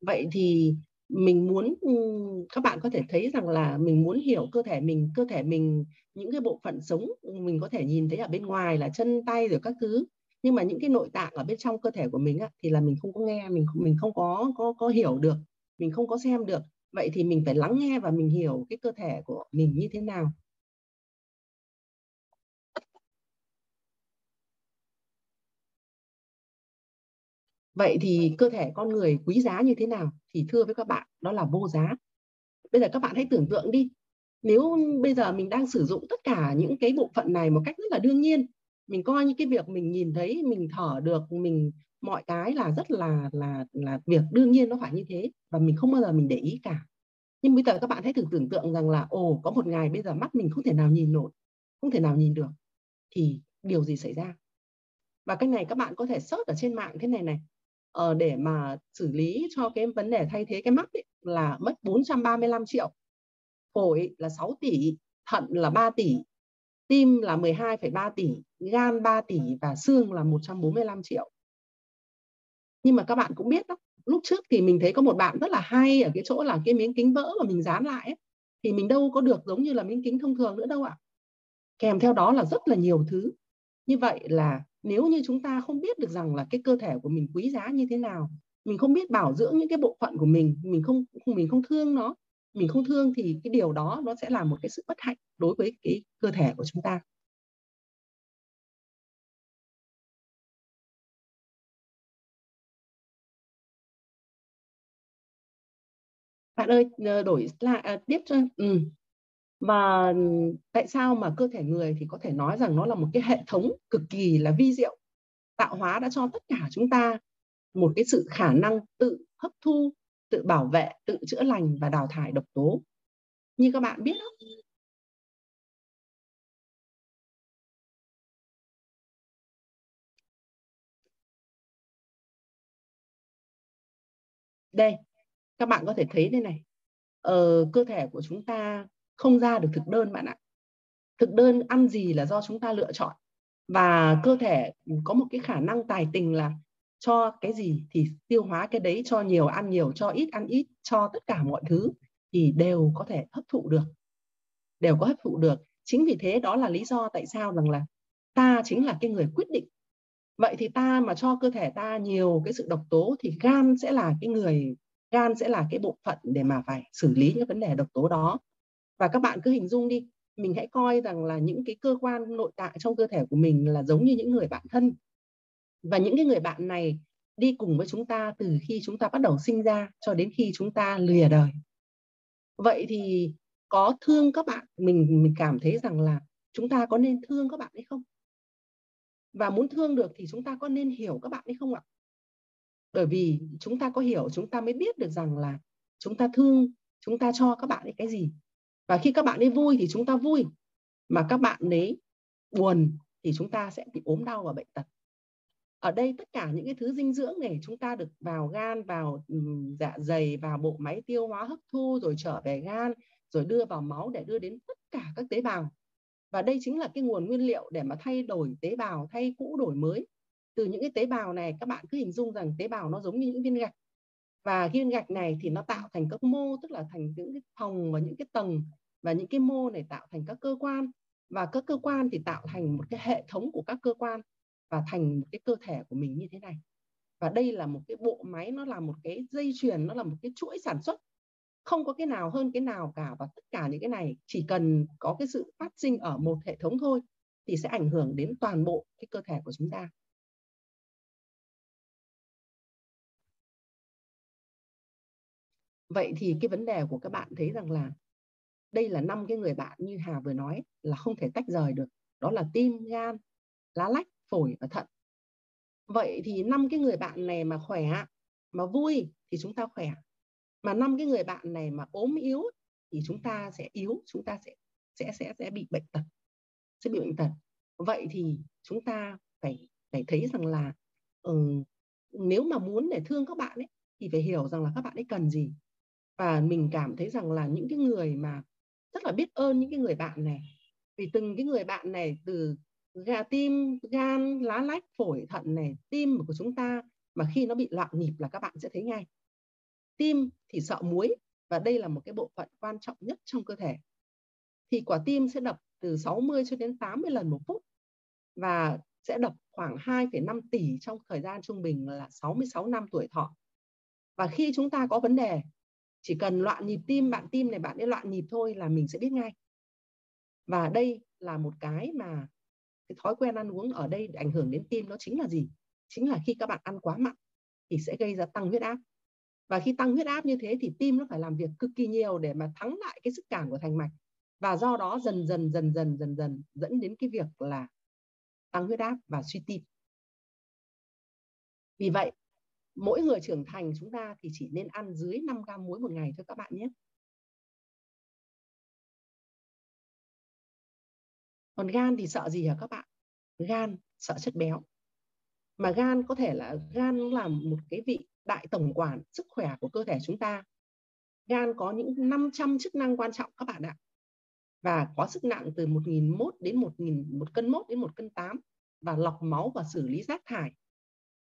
Vậy thì mình muốn ừ, các bạn có thể thấy rằng là mình muốn hiểu cơ thể mình cơ thể mình những cái bộ phận sống ừ, mình có thể nhìn thấy ở bên ngoài là chân tay rồi các thứ. Nhưng mà những cái nội tạng ở bên trong cơ thể của mình á, thì là mình không có nghe mình mình không có có có hiểu được mình không có xem được. Vậy thì mình phải lắng nghe và mình hiểu cái cơ thể của mình như thế nào. Vậy thì cơ thể con người quý giá như thế nào? Thì thưa với các bạn, đó là vô giá. Bây giờ các bạn hãy tưởng tượng đi, nếu bây giờ mình đang sử dụng tất cả những cái bộ phận này một cách rất là đương nhiên, mình coi như cái việc mình nhìn thấy, mình thở được, mình mọi cái là rất là là là việc đương nhiên nó phải như thế và mình không bao giờ mình để ý cả. Nhưng bây giờ các bạn hãy thử tưởng tượng rằng là, ồ, có một ngày bây giờ mắt mình không thể nào nhìn nổi, không thể nào nhìn được, thì điều gì xảy ra? Và cái này các bạn có thể search ở trên mạng thế này này uh, để mà xử lý cho cái vấn đề thay thế cái mắt ấy, là mất 435 triệu. Phổi là 6 tỷ thận là 3 tỷ tim là 12,3 tỷ gan 3 tỷ và xương là 145 triệu. Nhưng mà các bạn cũng biết đó lúc trước thì mình thấy có một bạn rất là hay ở cái chỗ là cái miếng kính vỡ mà mình dán lại ấy, thì mình đâu có được giống như là miếng kính thông thường nữa đâu ạ. Kèm theo đó là rất là nhiều thứ. Như vậy là nếu như chúng ta không biết được rằng là cái cơ thể của mình quý giá như thế nào mình không biết bảo dưỡng những cái bộ phận của mình mình không mình không thương nó mình không thương thì cái điều đó nó sẽ là một cái sự bất hạnh đối với cái cơ thể của chúng ta bạn ơi ờ, đổi lại à, tiếp cho ừ và tại sao mà cơ thể người thì có thể nói rằng nó là một cái hệ thống cực kỳ là vi diệu tạo hóa đã cho tất cả chúng ta một cái sự khả năng tự hấp thu tự bảo vệ tự chữa lành và đào thải độc tố. Như các bạn biết không đây các bạn có thể thấy đây này. Ờ, cơ thể của chúng ta không ra được thực đơn bạn ạ. Thực đơn ăn gì là do chúng ta lựa chọn. Và cơ thể có một cái khả năng tài tình là cho cái gì thì tiêu hóa cái đấy, cho nhiều ăn nhiều, cho ít ăn ít, cho tất cả mọi thứ thì đều có thể hấp thụ được. Đều có hấp thụ được. Chính vì thế đó là lý do tại sao rằng là ta chính là cái người quyết định. Vậy thì ta mà cho cơ thể ta nhiều cái sự độc tố thì gan sẽ là cái người, gan sẽ là cái bộ phận để mà phải xử lý những vấn đề độc tố đó và các bạn cứ hình dung đi, mình hãy coi rằng là những cái cơ quan nội tạng trong cơ thể của mình là giống như những người bạn thân. Và những cái người bạn này đi cùng với chúng ta từ khi chúng ta bắt đầu sinh ra cho đến khi chúng ta lìa đời. Vậy thì có thương các bạn, mình mình cảm thấy rằng là chúng ta có nên thương các bạn hay không? Và muốn thương được thì chúng ta có nên hiểu các bạn hay không ạ? Bởi vì chúng ta có hiểu, chúng ta mới biết được rằng là chúng ta thương, chúng ta cho các bạn ấy cái gì và khi các bạn ấy vui thì chúng ta vui. Mà các bạn ấy buồn thì chúng ta sẽ bị ốm đau và bệnh tật. Ở đây tất cả những cái thứ dinh dưỡng này chúng ta được vào gan, vào dạ dày, vào bộ máy tiêu hóa hấp thu, rồi trở về gan, rồi đưa vào máu để đưa đến tất cả các tế bào. Và đây chính là cái nguồn nguyên liệu để mà thay đổi tế bào, thay cũ đổi mới. Từ những cái tế bào này, các bạn cứ hình dung rằng tế bào nó giống như những viên gạch. Và viên gạch này thì nó tạo thành các mô, tức là thành những cái phòng và những cái tầng và những cái mô này tạo thành các cơ quan. Và các cơ quan thì tạo thành một cái hệ thống của các cơ quan và thành một cái cơ thể của mình như thế này. Và đây là một cái bộ máy, nó là một cái dây chuyền, nó là một cái chuỗi sản xuất. Không có cái nào hơn cái nào cả và tất cả những cái này chỉ cần có cái sự phát sinh ở một hệ thống thôi thì sẽ ảnh hưởng đến toàn bộ cái cơ thể của chúng ta. Vậy thì cái vấn đề của các bạn thấy rằng là đây là năm cái người bạn như Hà vừa nói là không thể tách rời được. Đó là tim gan lá lách phổi và thận. Vậy thì năm cái người bạn này mà khỏe mà vui thì chúng ta khỏe. Mà năm cái người bạn này mà ốm yếu thì chúng ta sẽ yếu chúng ta sẽ sẽ sẽ sẽ bị bệnh tật sẽ bị bệnh tật. Vậy thì chúng ta phải phải thấy rằng là ừ, nếu mà muốn để thương các bạn ấy thì phải hiểu rằng là các bạn ấy cần gì. Và mình cảm thấy rằng là những cái người mà rất là biết ơn những cái người bạn này. Vì từng cái người bạn này từ gà tim gan lá lách phổi thận này tim của chúng ta mà khi nó bị loạn nhịp là các bạn sẽ thấy ngay. Tim thì sợ muối và đây là một cái bộ phận quan trọng nhất trong cơ thể. Thì quả tim sẽ đập từ 60 cho đến 80 lần một phút và sẽ đập khoảng 2,5 tỷ trong thời gian trung bình là 66 năm tuổi thọ. Và khi chúng ta có vấn đề, chỉ cần loạn nhịp tim, bạn tim này bạn ấy loạn nhịp thôi là mình sẽ biết ngay. Và đây là một cái mà cái thói quen ăn uống ở đây ảnh hưởng đến tim nó chính là gì? Chính là khi các bạn ăn quá mặn thì sẽ gây ra tăng huyết áp và khi tăng huyết áp như thế thì tim nó phải làm việc cực kỳ nhiều để mà thắng lại cái sức cản của thành mạch và do đó dần dần dần dần dần dần dẫn đến cái việc là tăng huyết áp và suy tim vì vậy mỗi người trưởng thành chúng ta thì chỉ nên ăn dưới 5 gram muối một ngày thôi các bạn nhé còn gan thì sợ gì hả các bạn gan, sợ chất béo mà gan có thể là, gan là một cái vị đại tổng quản sức khỏe của cơ thể chúng ta. Gan có những 500 chức năng quan trọng các bạn ạ. Và có sức nặng từ 1.001 đến 1.000 một cân 1 đến 1 cân 8 và lọc máu và xử lý rác thải.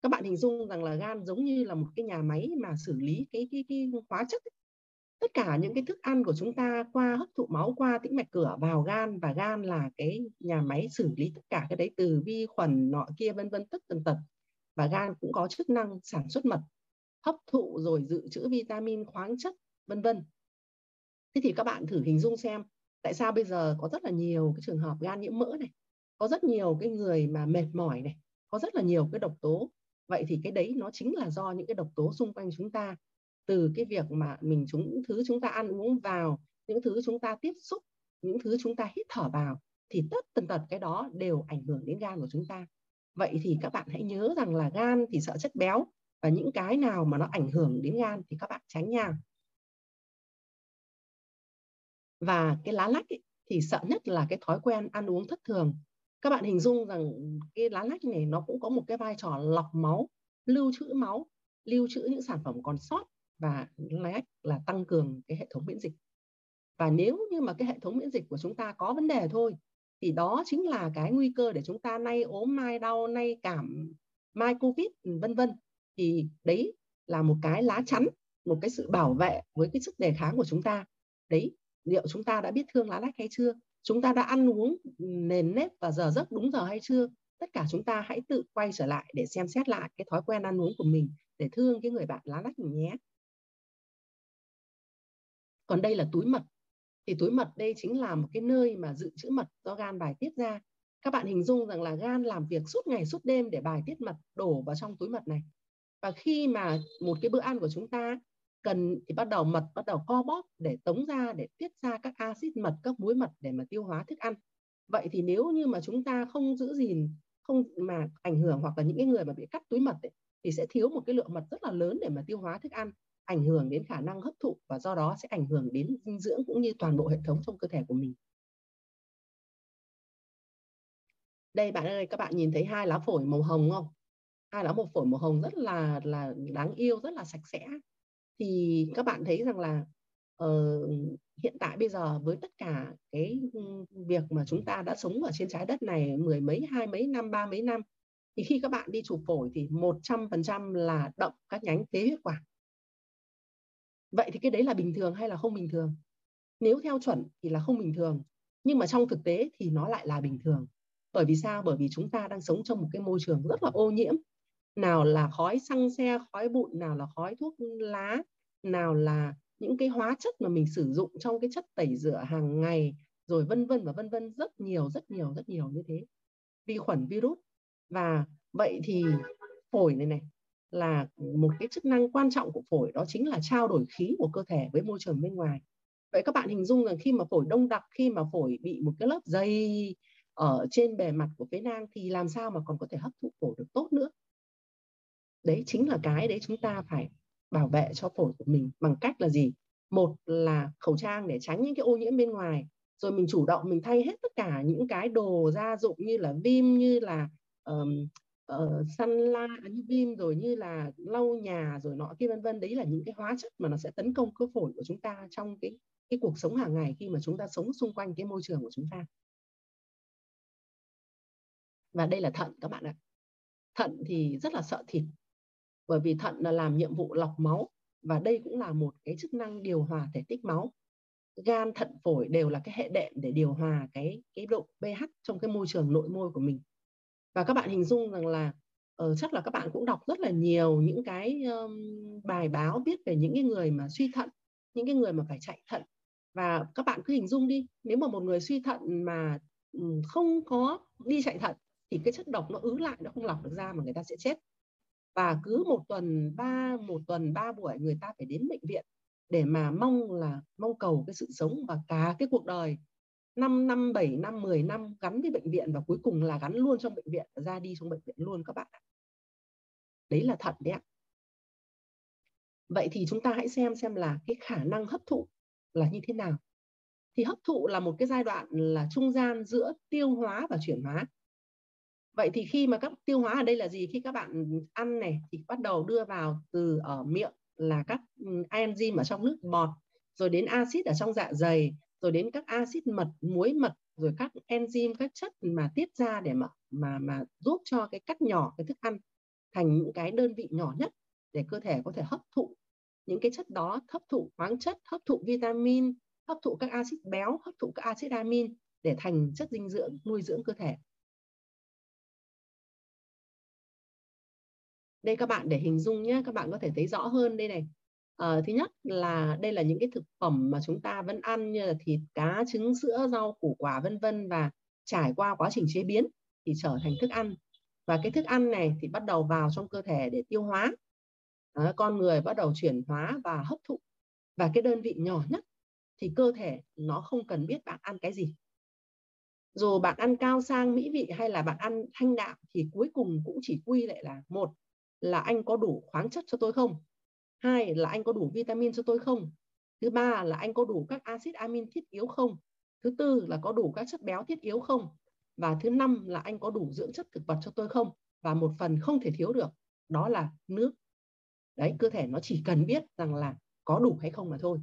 Các bạn hình dung rằng là gan giống như là một cái nhà máy mà xử lý cái cái, cái hóa chất ấy. Tất cả những cái thức ăn của chúng ta qua hấp thụ máu qua tĩnh mạch cửa vào gan và gan là cái nhà máy xử lý tất cả cái đấy từ vi khuẩn nọ kia vân vân tất tần tật và gan cũng có chức năng sản xuất mật hấp thụ rồi dự trữ vitamin khoáng chất vân vân thế thì các bạn thử hình dung xem tại sao bây giờ có rất là nhiều cái trường hợp gan nhiễm mỡ này có rất nhiều cái người mà mệt mỏi này có rất là nhiều cái độc tố vậy thì cái đấy nó chính là do những cái độc tố xung quanh chúng ta từ cái việc mà mình chúng những thứ chúng ta ăn uống vào những thứ chúng ta tiếp xúc những thứ chúng ta hít thở vào thì tất tần tật cái đó đều ảnh hưởng đến gan của chúng ta. Vậy thì các bạn hãy nhớ rằng là gan thì sợ chất béo và những cái nào mà nó ảnh hưởng đến gan thì các bạn tránh nha. Và cái lá lách ấy, thì sợ nhất là cái thói quen ăn uống thất thường các bạn hình dung rằng cái lá lách này nó cũng có một cái vai trò lọc máu, lưu trữ máu, lưu trữ những sản phẩm còn sót và lá lách là tăng cường cái hệ thống miễn dịch. Và nếu như mà cái hệ thống miễn dịch của chúng ta có vấn đề thôi, thì đó chính là cái nguy cơ để chúng ta nay ốm, mai đau, nay cảm, mai covid, vân vân. Thì đấy là một cái lá chắn, một cái sự bảo vệ với cái sức đề kháng của chúng ta. Đấy, liệu chúng ta đã biết thương lá lách hay chưa? Chúng ta đã ăn uống nền nếp và giờ giấc đúng giờ hay chưa? Tất cả chúng ta hãy tự quay trở lại để xem xét lại cái thói quen ăn uống của mình để thương cái người bạn lá lách mình nhé. Còn đây là túi mật. Thì túi mật đây chính là một cái nơi mà dự trữ mật do gan bài tiết ra. Các bạn hình dung rằng là gan làm việc suốt ngày suốt đêm để bài tiết mật đổ vào trong túi mật này. Và khi mà một cái bữa ăn của chúng ta cần thì bắt đầu mật bắt đầu co bóp để tống ra để tiết ra các axit mật các muối mật để mà tiêu hóa thức ăn. Vậy thì nếu như mà chúng ta không giữ gìn không mà ảnh hưởng hoặc là những cái người mà bị cắt túi mật ấy, thì sẽ thiếu một cái lượng mật rất là lớn để mà tiêu hóa thức ăn ảnh hưởng đến khả năng hấp thụ và do đó sẽ ảnh hưởng đến dinh dưỡng cũng như toàn bộ hệ thống trong cơ thể của mình. Đây bạn ơi các bạn nhìn thấy hai lá phổi màu hồng không? Hai lá một phổi màu hồng rất là là đáng yêu rất là sạch sẽ thì các bạn thấy rằng là uh, hiện tại bây giờ với tất cả cái ừ, việc mà chúng ta đã sống ở trên trái đất này mười mấy hai mấy năm ba mấy năm thì khi các bạn đi chụp phổi thì 100% là động các nhánh tế huyết quản. Vậy thì cái đấy là bình thường hay là không bình thường? Nếu theo chuẩn thì là không bình thường nhưng mà trong thực tế thì nó lại là bình thường. Bởi vì sao? Bởi vì chúng ta đang sống trong một cái môi trường rất là ô nhiễm nào là khói xăng xe, khói bụi, nào là khói thuốc lá, nào là những cái hóa chất mà mình sử dụng trong cái chất tẩy rửa hàng ngày, rồi vân vân và vân vân. Rất nhiều rất nhiều rất nhiều như thế. Vi khuẩn, virus. Và vậy thì phổi này này là một cái chức năng quan trọng của phổi, đó chính là trao đổi khí của cơ thể với môi trường bên ngoài. Vậy các bạn hình dung rằng khi mà phổi đông đặc, khi mà phổi bị một cái lớp dày ở trên bề mặt của phế nang thì làm sao mà còn có thể hấp thụ phổi được tốt nữa? Đấy chính là cái đấy chúng ta phải bảo vệ cho phổi của mình bằng cách là gì? Một là khẩu trang để tránh những cái ô nhiễm bên ngoài rồi mình chủ động mình thay hết tất cả những cái đồ gia dụng như là vim như là um, uh, ờ, sunlight như vim rồi như là lau nhà rồi nọ kia vân vân. Đấy là những cái hóa chất mà nó sẽ tấn công cơ phổi của chúng ta trong cái cái cuộc sống hàng ngày khi mà chúng ta sống xung quanh cái môi trường của chúng ta. Và đây là thận các bạn ạ. Thận thì rất là sợ thịt bởi vì thận là làm nhiệm vụ lọc máu và đây cũng là một cái chức năng điều hòa thể tích máu. Gan thận phổi đều là cái hệ đệm để điều hòa cái cái độ pH trong cái môi trường nội môi của mình. Và các bạn hình dung rằng là uh, chắc là các bạn cũng đọc rất là nhiều những cái um, bài báo viết về những cái người mà suy thận những cái người mà phải chạy thận. Và các bạn cứ hình dung đi nếu mà một người suy thận mà không có đi chạy thận thì cái chất độc nó ứ lại nó không lọc được ra mà người ta sẽ chết và cứ một tuần ba, một tuần ba buổi người ta phải đến bệnh viện để mà mong là, mong cầu cái sự sống và cả cái cuộc đời. 5 năm 7 năm 10 năm gắn với bệnh viện và cuối cùng là gắn luôn trong bệnh viện ra đi trong bệnh viện luôn các bạn ạ. Đấy là thận đấy ạ. Vậy thì chúng ta hãy xem xem là cái khả năng hấp thụ là như thế nào. Thì hấp thụ là một cái giai đoạn là trung gian giữa tiêu hóa và chuyển hóa vậy thì khi mà các tiêu hóa ở đây là gì? Khi các bạn ăn này, thì bắt đầu đưa vào từ ở miệng là các ừ, enzyme ở trong nước bọt, rồi đến axit ở trong dạ dày, rồi đến các axit mật, muối mật, rồi các enzyme, các chất mà tiết ra để mà mà mà giúp cho cái cắt nhỏ cái thức ăn thành những cái đơn vị nhỏ nhất để cơ thể có thể hấp thụ. Những cái chất đó hấp thụ khoáng chất, hấp thụ vitamin, hấp thụ các axit béo, hấp thụ các axit amin để thành chất dinh dưỡng, nuôi dưỡng cơ thể. Đây các bạn để hình dung nhé các bạn có thể thấy rõ hơn đây này. À, thứ nhất là đây là những cái thực phẩm mà chúng ta vẫn ăn như là thịt cá trứng sữa rau củ quả vân vân và trải qua quá trình chế biến thì trở thành thức ăn. Và cái thức ăn này thì bắt đầu vào trong cơ thể để tiêu hóa. À, con người bắt đầu chuyển hóa và hấp thụ. Và cái đơn vị nhỏ nhất thì cơ thể nó không cần biết bạn ăn cái gì. Dù bạn ăn cao sang mỹ vị hay là bạn ăn thanh đạm thì cuối cùng cũng chỉ quy lại là một là anh có đủ khoáng chất cho tôi không? Hai là anh có đủ vitamin cho tôi không? Thứ ba là anh có đủ các axit amin thiết yếu không? Thứ tư là có đủ các chất béo thiết yếu không? Và thứ năm là anh có đủ dưỡng chất thực vật cho tôi không? Và một phần không thể thiếu được, đó là nước. Đấy, cơ thể nó chỉ cần biết rằng là có đủ hay không mà thôi.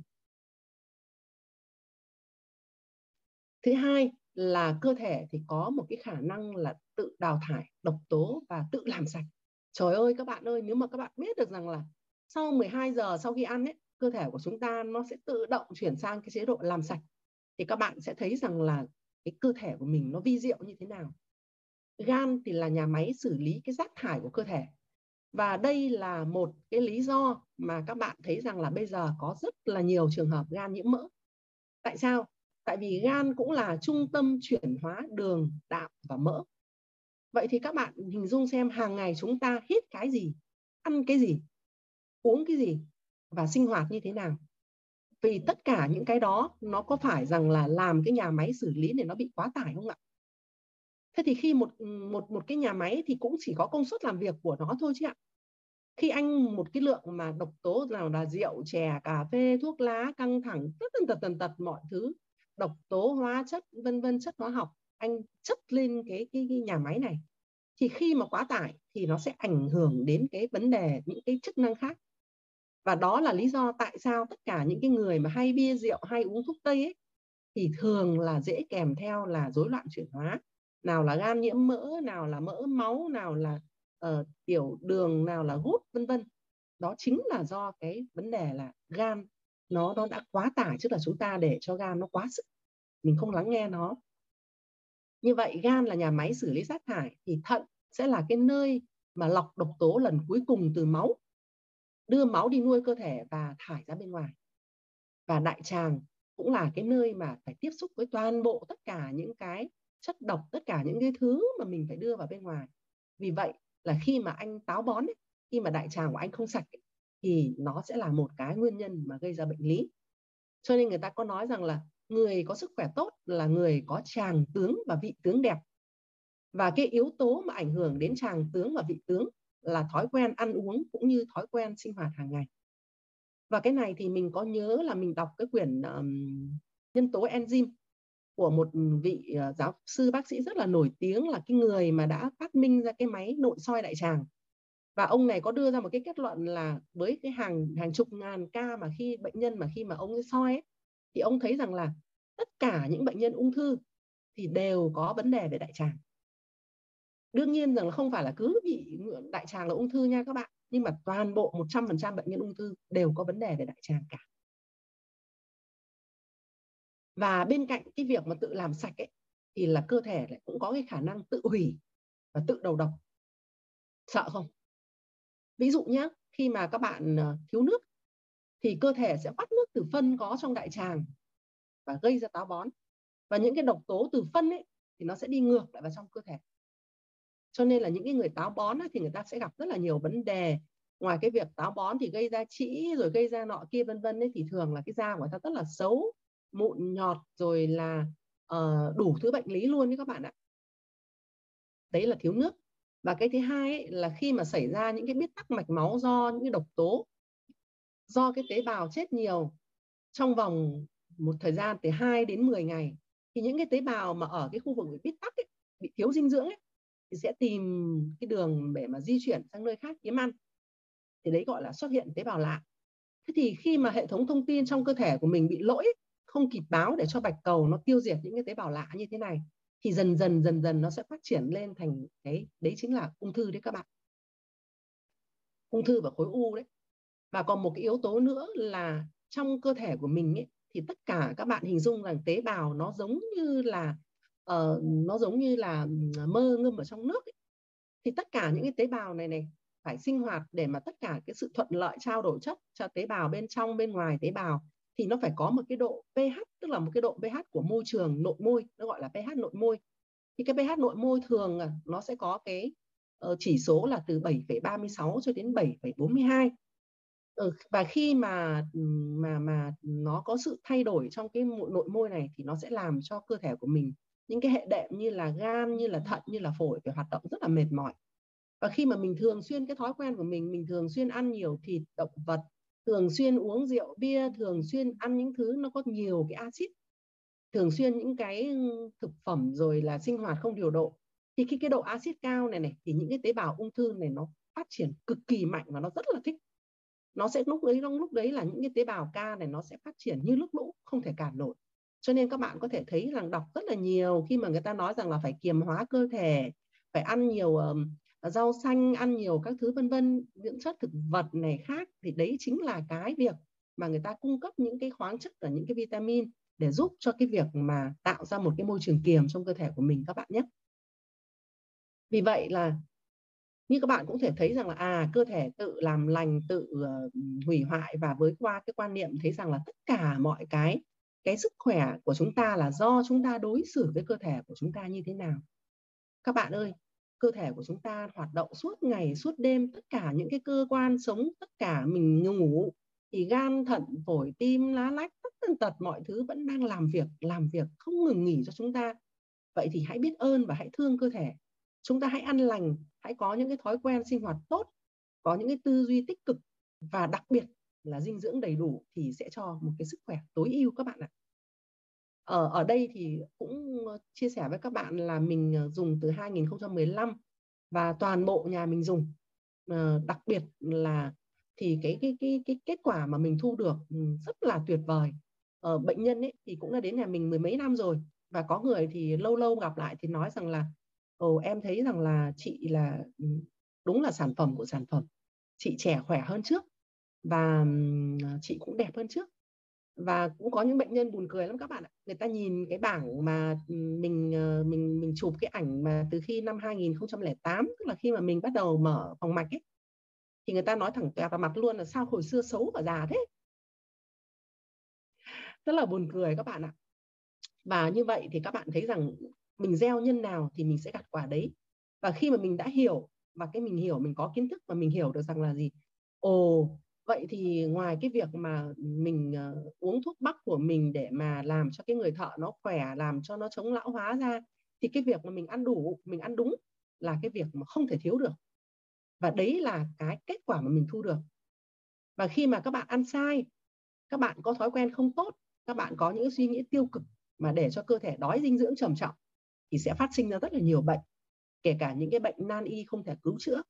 Thứ hai là cơ thể thì có một cái khả năng là tự đào thải, độc tố và tự làm sạch trời ơi, các bạn ơi, nếu mà các bạn biết được rằng là sau 12 giờ sau khi ăn ấy, cơ thể của chúng ta nó sẽ tự động chuyển sang cái chế độ làm sạch, thì các bạn sẽ thấy rằng là cái cơ thể của mình nó vi diệu như thế nào. Gan thì là nhà máy xử lý cái rác thải của cơ thể. Và đây là một cái lý do mà các bạn thấy rằng là bây giờ có rất là nhiều trường hợp gan nhiễm mỡ. Tại sao? Tại vì gan cũng là trung tâm chuyển hóa đường, đạm và mỡ vậy thì các bạn hình dung xem hàng ngày chúng ta hít cái gì, ăn cái gì, uống cái gì và sinh hoạt như thế nào. Vì tất cả những cái đó, nó có phải rằng là làm cái nhà máy xử lý này nó bị quá tải không ạ? Thế thì khi một một một cái nhà máy thì cũng chỉ có công suất làm việc của nó thôi chứ ạ. Khi anh một cái lượng mà độc tố nào là rượu, chè, cà phê, thuốc lá, căng thẳng, tất tần tật tần tật mọi thứ, độc tố hóa chất, vân vân, chất hóa học anh chất lên cái, cái cái nhà máy này thì khi mà quá tải thì nó sẽ ảnh hưởng đến cái vấn đề những cái chức năng khác. Và đó là lý do tại sao tất cả những cái người mà hay bia rượu hay uống thuốc tây ấy thì thường là dễ kèm theo là rối loạn chuyển hóa. Nào là gan nhiễm mỡ nào là mỡ máu nào là uh, tiểu đường nào là gút vân vân. Đó chính là do cái vấn đề là gan nó nó đã quá tải tức là chúng ta để cho gan nó quá sức. Mình không lắng nghe nó như vậy gan là nhà máy xử lý rác thải thì thận sẽ là cái nơi mà lọc độc tố lần cuối cùng từ máu đưa máu đi nuôi cơ thể và thải ra bên ngoài. Và đại tràng cũng là cái nơi mà phải tiếp xúc với toàn bộ tất cả những cái chất độc tất cả những cái thứ mà mình phải đưa vào bên ngoài. Vì vậy là khi mà anh táo bón ấy, khi mà đại tràng của anh không sạch ấy, thì nó sẽ là một cái nguyên nhân mà gây ra bệnh lý. Cho nên người ta có nói rằng là người có sức khỏe tốt là người có tràng tướng và vị tướng đẹp. Và cái yếu tố mà ảnh hưởng đến tràng tướng và vị tướng là thói quen ăn uống cũng như thói quen sinh hoạt hàng ngày. Và cái này thì mình có nhớ là mình đọc cái quyển um, nhân tố enzyme của một vị ờ, giáo sư bác sĩ rất là nổi tiếng là cái người mà đã phát minh ra cái máy nội soi đại tràng. Và ông này có đưa ra một cái kết luận là với cái hàng hàng chục ngàn ca mà khi bệnh nhân mà khi mà ông ấy soi ấy, thì ông thấy rằng là tất cả những bệnh nhân ung thư thì đều có vấn đề về đại tràng. Đương nhiên rằng là không phải là cứ bị đại tràng là ung thư nha các bạn, nhưng mà toàn bộ 100% bệnh nhân ung thư đều có vấn đề về đại tràng cả. Và bên cạnh cái việc mà tự làm sạch ấy, thì là cơ thể lại cũng có cái khả năng tự hủy và tự đầu độc. Sợ không? Ví dụ nhé khi mà các bạn ờ, thiếu nước thì cơ thể sẽ bắt nước từ phân có trong đại tràng và gây ra táo bón. Và những cái độc tố từ phân ấy thì nó sẽ đi ngược lại vào trong cơ thể. Cho nên là những cái người táo bón ấy, thì người ta sẽ gặp rất là nhiều vấn đề. Ngoài cái việc táo bón thì gây ra trĩ rồi gây ra nọ kia vân vân ấy thì thường là cái da của người ta rất là xấu mụn nhọt rồi là uh, đủ thứ bệnh lý luôn đấy các bạn ạ. Đấy là thiếu nước. Và cái thứ hai ấy, là khi mà xảy ra những cái biết tắc mạch máu do những cái độc tố do cái tế bào chết nhiều trong vòng một thời gian từ 2 đến 10 ngày thì những cái tế bào mà ở cái khu vực bị bít tắc ấy, bị thiếu dinh dưỡng ấy, thì sẽ tìm cái đường để mà di chuyển sang nơi khác kiếm ăn. Thì đấy gọi là xuất hiện tế bào lạ. Thế thì khi mà hệ thống thông tin trong cơ thể của mình bị lỗi không kịp báo để cho bạch cầu nó tiêu diệt những cái tế bào lạ như thế này thì dần dần dần dần nó sẽ phát triển lên thành cái đấy chính là ung thư đấy các bạn. Ung thư và khối u đấy và còn một cái yếu tố nữa là trong cơ thể của mình ấy, thì tất cả các bạn hình dung rằng tế bào nó giống như là uh, nó giống như là mơ ngâm ở trong nước ấy. thì tất cả những cái tế bào này này phải sinh hoạt để mà tất cả cái sự thuận lợi trao đổi chất cho tế bào bên trong bên ngoài tế bào thì nó phải có một cái độ pH tức là một cái độ pH của môi trường nội môi nó gọi là pH nội môi thì cái pH nội môi thường à, nó sẽ có cái ờ, chỉ số là từ 7,36 cho đến 7,42 Ừ, và khi mà mà mà nó có sự thay đổi trong cái nội môi này thì nó sẽ làm cho cơ thể của mình, những cái hệ đệm như là gan, như là thận, như là phổi phải hoạt động rất là mệt mỏi. Và khi mà mình thường xuyên, cái thói quen của mình mình thường xuyên ăn nhiều thịt, động vật, thường xuyên uống rượu bia, thường xuyên ăn những thứ nó có nhiều cái axit, thường xuyên những cái thực phẩm rồi là sinh hoạt không điều độ, thì khi cái độ axit cao này này, thì những cái tế bào ung thư này nó phát triển cực kỳ mạnh và nó rất là thích nó sẽ lúc đấy lúc đấy là những cái tế bào ca này nó sẽ phát triển như nước lũ, không thể cản nổi. Cho nên các bạn có thể thấy rằng đọc rất là nhiều khi mà người ta nói rằng là phải kiềm hóa cơ thể, phải ăn nhiều rau xanh, ăn nhiều các thứ, vân vân, dưỡng chất thực vật này khác thì đấy chính là cái việc mà người ta cung cấp những cái khoáng chất và những cái vitamin để giúp cho cái việc mà tạo ra một cái môi trường kiềm trong cơ thể của mình các bạn nhé. Vì vậy là như các bạn cũng thể thấy rằng là à cơ thể tự làm lành tự uh, hủy hoại và với qua cái quan niệm thấy rằng là tất cả mọi cái cái sức khỏe của chúng ta là do chúng ta đối xử với cơ thể của chúng ta như thế nào. Các bạn ơi cơ thể của chúng ta hoạt động suốt ngày suốt đêm tất cả những cái cơ quan sống tất cả mình ngủ thì gan thận phổi tim lá lách tất tần tật mọi thứ vẫn đang làm việc làm việc không ngừng nghỉ cho chúng ta. Vậy thì hãy biết ơn và hãy thương cơ thể chúng ta hãy ăn lành, hãy có những cái thói quen sinh hoạt tốt, có những cái tư duy tích cực và đặc biệt là dinh dưỡng đầy đủ thì sẽ cho một cái sức khỏe tối ưu các bạn ạ. Ở ở đây thì cũng ờ, chia sẻ với các bạn là mình ờ, dùng từ 2015 và toàn bộ nhà mình dùng. Đặc biệt là thì cái cái cái cái kết quả mà mình thu được ừ, rất là tuyệt vời. Ở bệnh nhân ấy thì cũng đã đến nhà mình mười mấy năm rồi và có người thì lâu lâu gặp lại thì nói rằng là ồ em thấy rằng là chị là ừ, đúng là sản phẩm của sản phẩm. Chị trẻ khỏe hơn trước và ừ, chị cũng đẹp hơn trước. Và cũng có những bệnh nhân buồn cười lắm các bạn ạ. Người ta nhìn cái bảng mà mình ờ, mình mình chụp cái ảnh mà từ khi năm 2008 tức là khi mà mình bắt đầu mở phòng mạch ấy, thì người ta nói thẳng toẹt vào mặt luôn là sao hồi xưa xấu và già thế. Rất là buồn cười các bạn ạ. Và như vậy thì các bạn thấy rằng mình gieo nhân nào thì mình sẽ gặt quả đấy. Và khi mà mình đã hiểu và cái mình hiểu mình có kiến thức và mình hiểu được rằng là gì? Ồ vậy thì ngoài cái việc mà mình uh, uống thuốc bắc của mình để mà làm cho cái người thợ nó khỏe làm cho nó chống lão hóa ra thì cái việc mà mình ăn đủ mình ăn đúng là cái việc mà không thể thiếu được. Và đấy là cái kết quả mà mình thu được. Và khi mà các bạn ăn sai các bạn có thói quen không tốt các bạn có những suy nghĩ tiêu cực mà để cho cơ thể đói dinh dưỡng trầm trọng thì sẽ phát sinh ra rất là nhiều bệnh kể cả những cái bệnh nan y không thể cứu chữa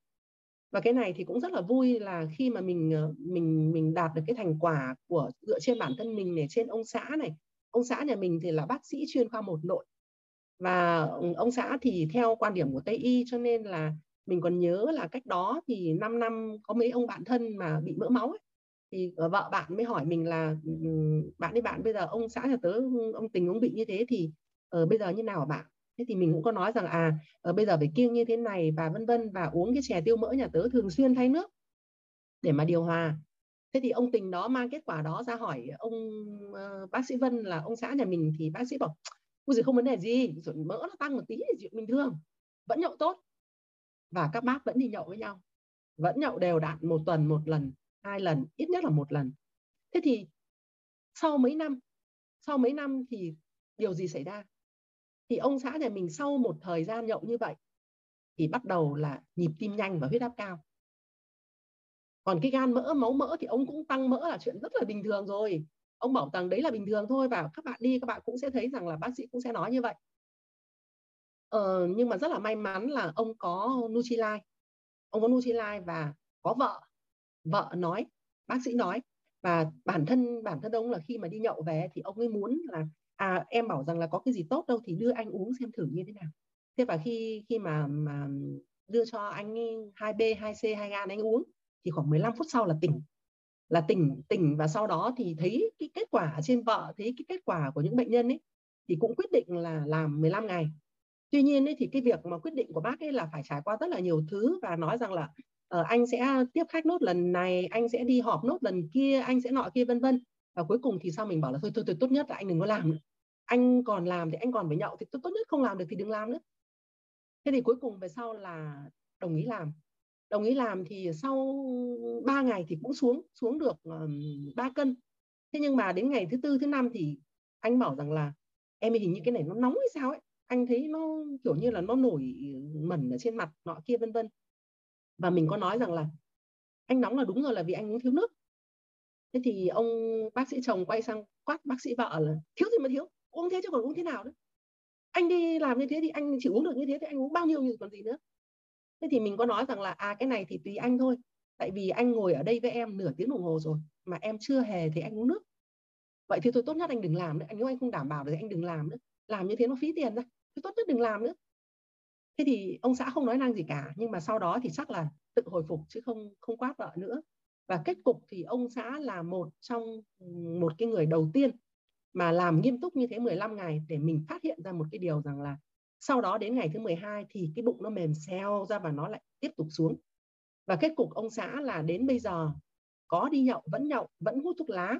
và cái này thì cũng rất là vui là khi mà mình ờ, mình mình đạt được cái thành quả của dựa trên bản thân mình này trên ông xã này ông xã nhà mình thì là bác sĩ chuyên khoa một nội và ông xã thì theo quan điểm của tây y cho nên là mình còn nhớ là cách đó thì 5 năm có mấy ông bạn thân mà bị mỡ máu ấy. thì vợ bạn mới hỏi mình là ừ, bạn đi bạn bây giờ ông xã nhà tớ ông tình ông bị như thế thì uh, bây giờ như nào bạn thế thì mình cũng có nói rằng à ờ, bây giờ phải kiêng như thế này và vân vân và uống cái chè tiêu mỡ nhà tớ thường xuyên thay nước để mà điều hòa. Thế thì ông tình đó mang kết quả đó ra hỏi ông uh, bác sĩ Vân là ông xã nhà mình thì bác sĩ bảo ui gì không vấn đề gì rồi mỡ nó tăng một tí thì chuyện bình thường vẫn nhậu tốt. Và các bác vẫn đi nhậu với nhau vẫn nhậu đều đặn một tuần một lần hai lần ít nhất là một lần. Thế thì sau mấy năm sau mấy năm thì điều gì xảy ra? Thì ông xã nhà mình sau một thời gian nhậu như vậy thì bắt đầu là nhịp tim nhanh và huyết áp cao. Còn cái gan mỡ máu mỡ thì ông cũng tăng mỡ là chuyện rất là bình thường rồi. Ông bảo rằng đấy là bình thường thôi và các bạn đi các bạn cũng sẽ thấy rằng là bác sĩ cũng sẽ nói như vậy. Ờ, nhưng mà rất là may mắn là ông có Nutrilite ông có Nutrilite và có vợ. Vợ nói bác sĩ nói và bản thân bản thân ông là khi mà đi nhậu về thì ông ấy muốn là à em bảo rằng là có cái gì tốt đâu thì đưa anh uống xem thử như thế nào. Thế và khi khi mà mà đưa cho anh 2B 2C 2 gan anh uống thì khoảng 15 phút sau là tỉnh. Là tỉnh tỉnh và sau đó thì thấy cái kết quả trên vợ thấy cái kết quả của những bệnh nhân ấy thì cũng quyết định là làm 15 ngày. Tuy nhiên ấy, thì cái việc mà quyết định của bác ấy là phải trải qua rất là nhiều thứ và nói rằng là uh, anh sẽ tiếp khách nốt lần này anh sẽ đi họp nốt lần kia anh sẽ nọ kia vân vân và cuối cùng thì sao mình bảo là thôi thôi, thôi tốt nhất là anh đừng có làm nữa. Anh còn làm thì anh còn phải nhậu thì tốt nhất không làm được thì đừng làm nữa. Thế thì cuối cùng về sau là đồng ý làm. Đồng ý làm thì sau 3 ngày thì cũng xuống xuống được um, 3 cân. Thế nhưng mà đến ngày thứ tư thứ năm thì anh bảo rằng là em hình như cái này nó nóng hay sao ấy? Anh thấy nó kiểu như là nó nổi mẩn ở trên mặt nọ kia vân vân. Và mình có nói rằng là anh nóng là đúng rồi là vì anh uống thiếu nước thế thì ông bác sĩ chồng quay sang quát bác sĩ vợ là, thiếu gì mà thiếu? Uống thế chứ còn uống thế nào nữa? Anh đi làm như thế thì anh chỉ uống được như thế thì anh uống bao nhiêu như còn gì nữa? Thế thì mình có nói rằng là à cái này thì tùy anh thôi. Tại vì anh ngồi ở đây với em nửa tiếng đồng hồ rồi, mà em chưa hề thì anh uống nước. Vậy thì tôi tốt nhất anh đừng làm nữa. Anh nếu anh không đảm bảo được thì anh đừng làm nữa. Làm như thế nó phí tiền ra, thì tốt nhất đừng làm nữa. Thế thì ông xã không nói năng gì cả, nhưng mà sau đó thì chắc là tự hồi phục chứ không không quát vợ nữa và kết cục thì ông xã là một trong một cái người đầu tiên mà làm nghiêm túc như thế 15 ngày để mình phát hiện ra một cái điều rằng là sau đó đến ngày thứ 12 thì cái bụng nó mềm xeo ra và nó lại tiếp tục xuống. Và kết cục ông xã là đến bây giờ có đi nhậu, vẫn nhậu, vẫn hút thuốc lá.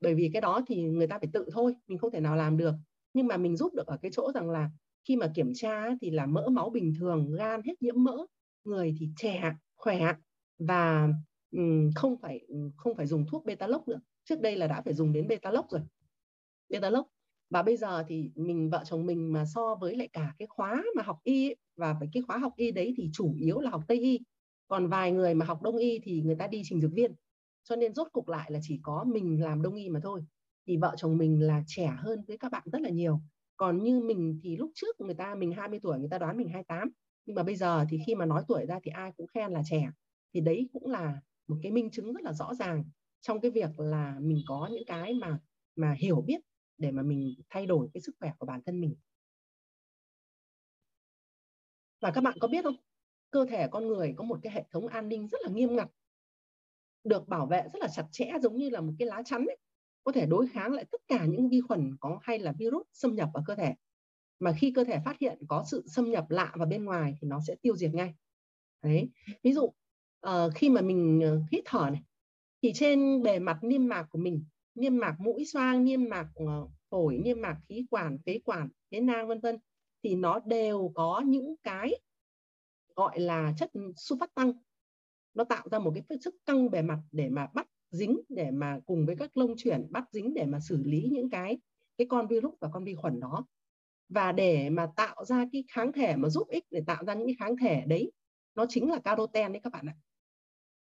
Bởi vì cái đó thì người ta phải tự thôi, mình không thể nào làm được. Nhưng mà mình giúp được ở cái chỗ rằng là khi mà kiểm tra thì là mỡ máu bình thường, gan hết nhiễm mỡ, người thì trẻ, khỏe và không phải không phải dùng thuốc beta lốc nữa. Trước đây là đã phải dùng đến beta lốc rồi. Beta lốc và bây giờ thì mình vợ chồng mình mà so với lại cả cái khóa mà học y ấy, và cái khóa học y đấy thì chủ yếu là học tây y. Còn vài người mà học đông y thì người ta đi trình dược viên. Cho nên rốt cục lại là chỉ có mình làm đông y mà thôi. Thì vợ chồng mình là trẻ hơn với các bạn rất là nhiều. Còn như mình thì lúc trước người ta mình 20 tuổi người ta đoán mình 28 nhưng mà bây giờ thì khi mà nói tuổi ra thì ai cũng khen là trẻ. Thì đấy cũng là một cái minh chứng rất là rõ ràng trong cái việc là mình có những cái mà mà hiểu biết để mà mình thay đổi cái sức khỏe của bản thân mình. Và các bạn có biết không? Cơ thể con người có một cái hệ thống an ninh rất là nghiêm ngặt được bảo vệ rất là chặt chẽ giống như là một cái lá chắn ấy, có thể đối kháng lại tất cả những vi khuẩn có hay là virus xâm nhập vào cơ thể. Mà khi cơ thể phát hiện có sự xâm nhập lạ vào bên ngoài thì nó sẽ tiêu diệt ngay. Đấy. Ví dụ uh, khi mà mình ờ, hít thở này thì trên bề mặt niêm mạc của mình niêm mạc mũi xoang niêm mạc ờ, phổi niêm mạc khí quản phế quản phế nang vân vân thì nó đều có những cái gọi là chất sulfat tăng. Nó tạo ra một cái sức căng bề mặt để mà bắt dính để mà cùng với các lông chuyển bắt dính để mà xử lý những cái cái con virus và con vi khuẩn đó. Và để mà tạo ra cái kháng thể mà giúp ích để tạo ra những cái kháng thể đấy nó chính là caroten đấy các bạn ạ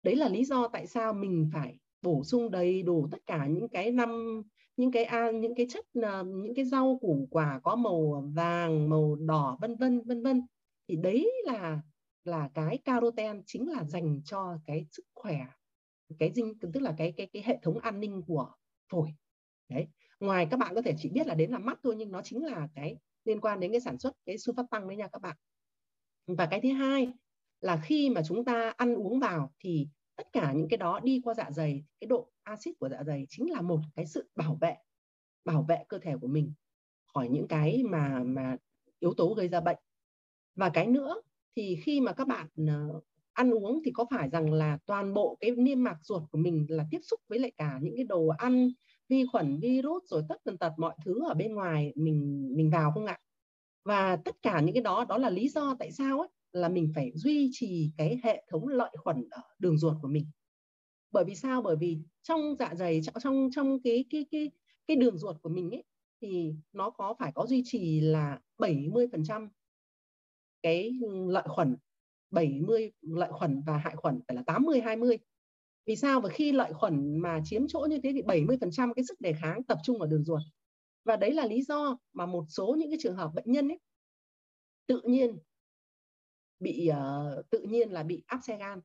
đấy là lý do tại sao mình phải bổ sung đầy đủ tất cả những cái năm, những cái a những cái chất ờ, những cái rau củ quả có màu vàng, màu đỏ, vân vân vân vân. Thì đấy là là cái caroten chính là dành cho cái sức khỏe, cái dinh, tức là cái cái cái hệ thống an ninh của phổi. Đấy. Ngoài các bạn có thể chỉ biết là đến là mắt thôi, nhưng nó chính là cái liên quan đến cái sản xuất, cái sulfat tăng đấy nha các bạn. Và cái thứ hai là khi mà chúng ta ăn uống vào thì tất cả những cái đó đi qua dạ dày, cái độ axit của dạ dày chính là một cái sự bảo vệ bảo vệ cơ thể của mình khỏi những cái mà mà yếu tố gây ra bệnh. Và cái nữa thì khi mà các bạn ờ, ăn uống thì có phải rằng là toàn bộ cái niêm mạc ruột của mình là tiếp xúc với lại cả những cái đồ ăn, vi khuẩn, virus rồi tất tần tật mọi thứ ở bên ngoài mình mình vào không ạ? Và tất cả những cái đó đó là lý do tại sao ấy là mình phải duy trì cái hệ thống lợi khuẩn ở đường ruột của mình bởi vì sao bởi vì trong dạ dày, trong trong cái cái cái cái đường ruột của mình ấy, thì nó có, phải có duy trì là 70% cái lợi khuẩn 70 lợi khuẩn và hại khuẩn phải là 80 20. Vì sao? Và khi lợi khuẩn mà chiếm chỗ như thế thì 70% cái sức đề kháng tập trung ở đường ruột. Và đấy là lý do mà một số những cái trường hợp bệnh nhân ấy, tự nhiên bị uh, tự nhiên là bị áp xe gan.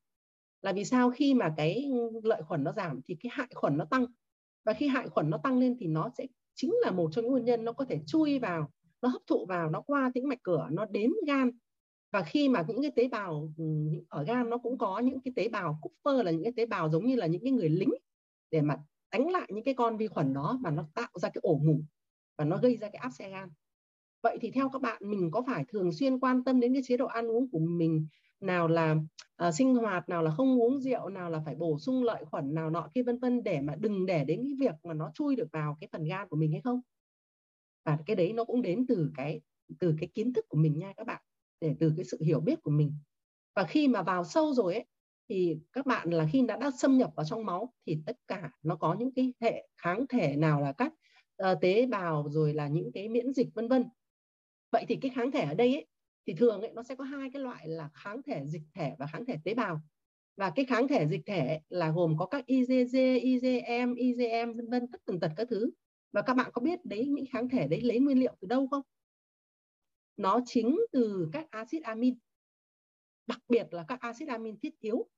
Là vì sao khi mà cái lợi khuẩn nó giảm thì cái hại khuẩn nó tăng. Và khi hại khuẩn nó tăng lên thì nó sẽ chính là một trong những nguyên nhân nó có thể chui vào, nó hấp thụ vào, nó qua tĩnh mạch cửa, nó đến gan và khi mà những cái tế bào ừ, ở gan nó cũng có những cái tế bào Kupfer là những cái tế bào giống như là những cái người lính để mà đánh lại những cái con vi khuẩn đó mà nó tạo ra cái ổ mủ và nó gây ra cái áp xe gan vậy thì theo các bạn mình có phải thường xuyên quan tâm đến cái chế độ ăn uống của mình nào là uh, sinh hoạt nào là không uống rượu nào là phải bổ sung lợi khuẩn nào nọ kia vân vân để mà đừng để đến cái việc mà nó chui được vào cái phần gan của mình hay không? Và cái đấy nó cũng đến từ cái từ cái kiến thức của mình nha các bạn để từ cái sự hiểu biết của mình. Và khi mà vào sâu rồi ấy thì các bạn là khi đã đã xâm nhập vào trong máu thì tất cả nó có những cái hệ kháng thể nào là các uh, ờ, tế bào rồi là những cái miễn dịch vân vân vậy thì cái kháng thể ở đây ấy, thì thường ấy, nó sẽ có hai cái loại là kháng thể dịch thể và kháng thể tế bào. Và cái kháng thể dịch thể là gồm có các IgG, IgM, IgM vân vân tất tần tật các thứ. Và các bạn có biết đấy những kháng thể đấy lấy nguyên liệu từ đâu không? Nó chính từ các axit amin. Đặc biệt là các axit amin thiết yếu.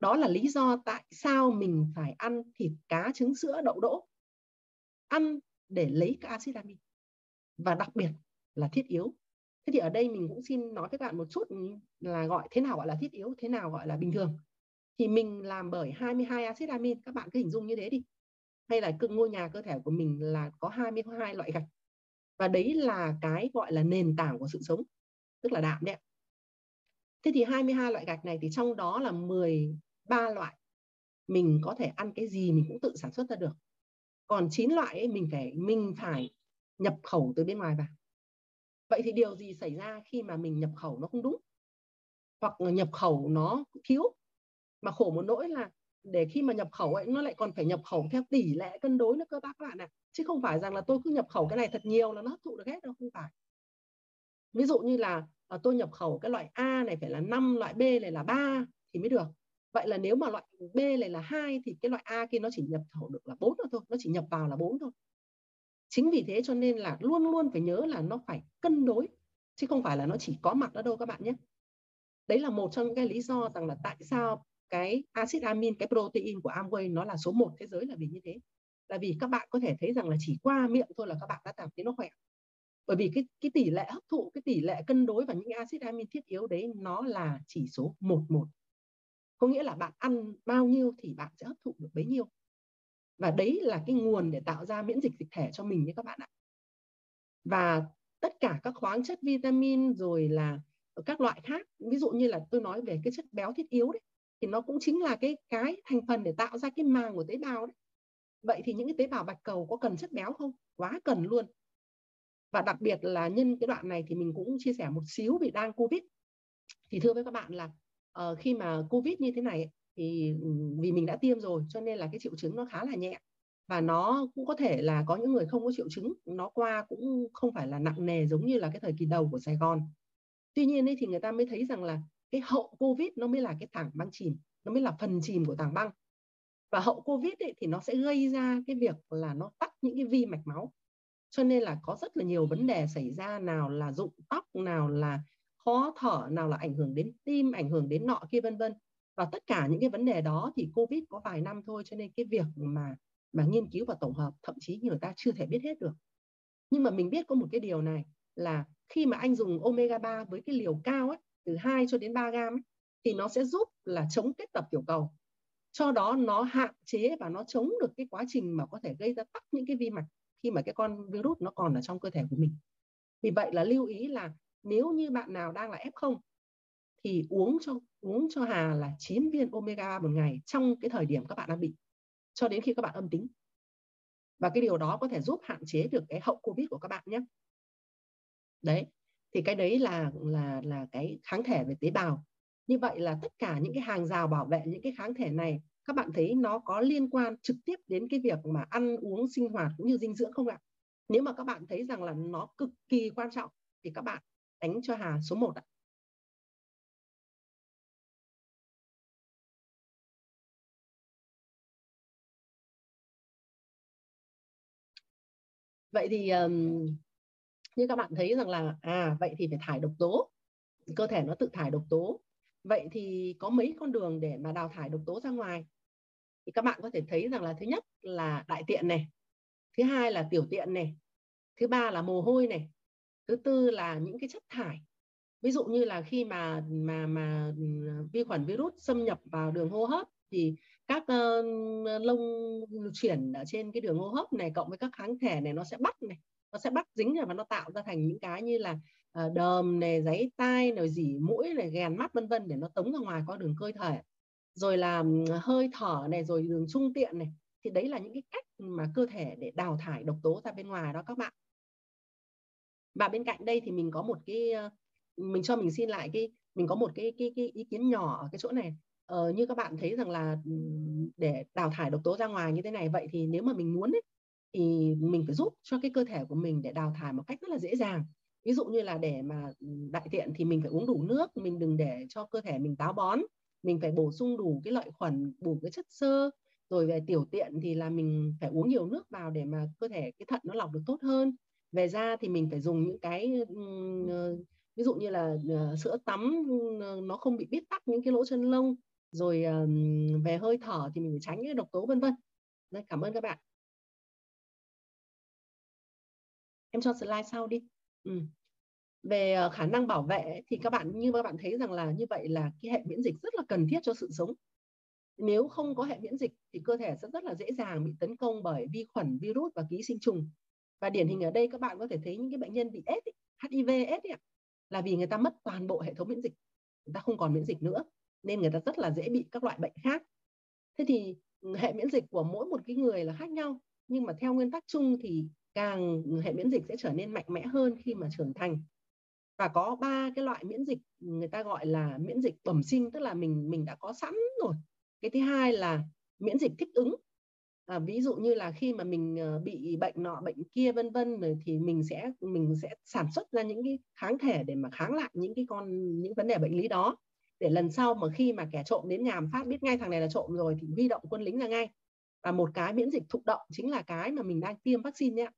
Đó là lý do tại sao mình phải ăn thịt cá trứng sữa đậu đỗ. Ăn để lấy các axit amin. Và đặc biệt là thiết yếu. Thế thì ở đây mình cũng xin nói với các bạn một chút là gọi thế nào gọi là thiết yếu, thế nào gọi là bình thường. Thì mình làm bởi 22 axit amin. Các bạn cứ hình dung như thế đi. Hay là ngôi nhà cơ thể của mình là có 22 loại gạch. Và đấy là cái gọi là nền tảng của sự sống, tức là đạm đấy thế thì 22 loại gạch này thì trong đó là 13 loại mình có thể ăn cái gì mình cũng tự sản xuất ra được. Còn 9 loại ấy, mình phải mình phải nhập khẩu từ bên ngoài vào vậy thì điều gì xảy ra khi mà mình nhập khẩu nó không đúng? Hoặc là nhập khẩu nó thiếu? Mà khổ một nỗi là để khi mà nhập khẩu ấy nó lại còn phải nhập khẩu theo tỷ lệ cân đối nữa cơ bác các bạn ạ. À. chứ không phải rằng là tôi cứ nhập khẩu cái này thật nhiều là nó hấp thụ được hết đâu không phải. Ví dụ như là à, tôi nhập khẩu cái loại A này phải là 5 loại B này là 3 thì mới được. Vậy là nếu mà loại B này là hai thì cái loại A kia nó chỉ nhập khẩu được là bốn thôi nó chỉ nhập vào là bốn thôi chính vì thế cho nên là luôn luôn phải nhớ là nó phải cân đối, chứ không phải là nó chỉ có mặt ở đâu các bạn nhé. Đấy là một trong những cái lý do rằng là tại sao cái axit amin, cái protein của Amway nó là số 1 thế giới là vì như thế. Là vì các bạn có thể thấy rằng là chỉ qua miệng thôi là các bạn đã cảm thấy nó khỏe. Bởi vì cái cái tỷ lệ hấp thụ, cái tỷ lệ cân đối và những axit amin thiết yếu đấy nó là chỉ số 11 có nghĩa là bạn ăn bao nhiêu thì bạn sẽ hấp thụ được bấy nhiêu và đấy là cái nguồn để tạo ra miễn dịch dịch thể cho mình nhé các bạn ạ. Và tất cả các khoáng chất vitamin rồi là các loại khác ví dụ như là tôi nói về cái chất béo thiết yếu đấy thì nó cũng chính là cái cái thành phần để tạo ra cái màng của tế bào đấy. Vậy thì những cái tế bào bạch cầu có cần chất béo không? Quá cần luôn. Và đặc biệt là nhân cái đoạn này thì mình cũng chia sẻ một xíu về đang covid. Thì thưa với các bạn là uh, khi mà covid như thế này thì vì mình đã tiêm rồi cho nên là cái triệu chứng nó khá là nhẹ. Và nó cũng có thể là có những người không có triệu chứng nó qua cũng không phải là nặng nề giống như là cái thời kỳ đầu của Sài Gòn. Tuy nhiên ấy thì người ta mới thấy rằng là cái hậu covid nó mới là cái tảng băng chìm nó mới là phần chìm của tảng băng. Và hậu covid ấy, thì nó sẽ gây ra cái việc là nó tắc những cái vi mạch máu. Cho nên là có rất là nhiều vấn đề xảy ra nào là rụng tóc nào là khó thở nào là ảnh hưởng đến tim ảnh hưởng đến nọ kia vân vân và tất cả những cái vấn đề đó thì covid có vài năm thôi cho nên cái việc mà mà nghiên cứu và tổng hợp thậm chí người ta chưa thể biết hết được. Nhưng mà mình biết có một cái điều này là khi mà anh dùng omega 3 với cái liều cao ấy, từ 2 cho đến 3 gam ấy, thì nó sẽ giúp là chống kết tập tiểu cầu. Cho đó nó hạn chế và nó chống được cái quá trình mà có thể gây ra tắc những cái vi mạch khi mà cái con virus nó còn ở trong cơ thể của mình. Vì vậy là lưu ý là nếu như bạn nào đang là F0 thì uống cho uống cho Hà là 9 viên omega 3 một ngày trong cái thời điểm các bạn đang bị cho đến khi các bạn âm tính. Và cái điều đó có thể giúp hạn chế được cái hậu Covid của các bạn nhé. Đấy, thì cái đấy là là là cái kháng thể về tế bào. Như vậy là tất cả những cái hàng rào bảo vệ những cái kháng thể này các bạn thấy nó có liên quan trực tiếp đến cái việc mà ăn uống sinh hoạt cũng như dinh dưỡng không ạ? Nếu mà các bạn thấy rằng là nó cực kỳ quan trọng thì các bạn đánh cho Hà số 1 ạ. Vậy thì um, như các bạn thấy rằng là à vậy thì phải thải độc tố. Cơ thể nó tự thải độc tố. Vậy thì có mấy con đường để mà đào thải độc tố ra ngoài? Thì các bạn có thể thấy rằng là thứ nhất là đại tiện này, thứ hai là tiểu tiện này, thứ ba là mồ hôi này, thứ tư là những cái chất thải ví dụ như là khi mà mà mà vi khuẩn virus xâm nhập vào đường hô hấp thì các uh, lông chuyển ở trên cái đường hô hấp này cộng với các kháng thể này nó sẽ bắt này nó sẽ bắt dính và nó tạo ra thành những cái như là uh, đờm này giấy tai này dỉ mũi này ghèn mắt vân vân để nó tống ra ngoài qua đường cơ thể. Rồi là hơi thở này rồi đường trung tiện này. Thì đấy là những cái cách mà cơ thể để đào thải độc tố ra bên ngoài đó các bạn. Và bên cạnh đây thì mình có một cái mình cho mình xin lại cái mình có một cái cái cái ý kiến nhỏ ở cái chỗ này ờ, như các bạn thấy rằng là ừ, để đào thải độc tố ra ngoài như thế này vậy thì nếu mà mình muốn ấy, thì mình phải giúp cho cái cơ thể của mình để đào thải một cách rất là dễ dàng. Ví dụ như là để mà ừ, đại tiện thì mình phải uống đủ nước mình đừng để cho cơ thể mình táo bón. Mình phải bổ sung đủ cái lợi khuẩn đủ cái chất xơ. Rồi về tiểu tiện thì là mình phải uống nhiều nước vào để mà cơ thể cái thận nó lọc được tốt hơn. Về da thì mình phải dùng những cái ờ, ví dụ như là ờ, sữa tắm nó không bị bít tắc những cái lỗ chân lông rồi um, về hơi thở thì mình phải tránh những độc tố vân vân. Cảm ơn các bạn. Em cho slide sau đi. Ừ. về ờ, khả năng bảo vệ thì các bạn như các bạn thấy rằng là như vậy là cái hệ miễn dịch rất là cần thiết cho sự sống. Nếu không có hệ miễn dịch thì cơ thể sẽ rất là dễ dàng bị tấn công bởi vi khuẩn virus và ký sinh trùng. Và điển hình ở đây các bạn có thể thấy những cái bệnh nhân bị AIDS, HIV AIDS ấy, là vì người ta mất toàn bộ hệ thống miễn dịch. Người ta không còn miễn dịch nữa nên người ta rất là dễ bị các loại bệnh khác. Thế thì ừ, hệ miễn dịch của mỗi một cái người là khác nhau nhưng mà theo nguyên tắc chung thì càng ừ, hệ miễn dịch sẽ trở nên mạnh mẽ hơn khi mà trưởng thành. Và có ba cái loại miễn dịch ừ, người ta gọi là miễn dịch bẩm sinh tức là mình mình đã có sẵn rồi. Cái thứ hai là miễn dịch thích ứng. À, ví dụ như là khi mà mình ờ, bị bệnh nọ bệnh kia vân vân rồi thì mình sẽ mình sẽ sản xuất ra những cái kháng thể để mà kháng lại những cái con những vấn đề bệnh lý đó để lần sau mà khi mà kẻ trộm đến nhà phát biết ngay thằng này là trộm rồi thì huy động quân lính ra ngay. Và một cái miễn dịch thụ động chính là cái mà mình đang tiêm vaccine nhé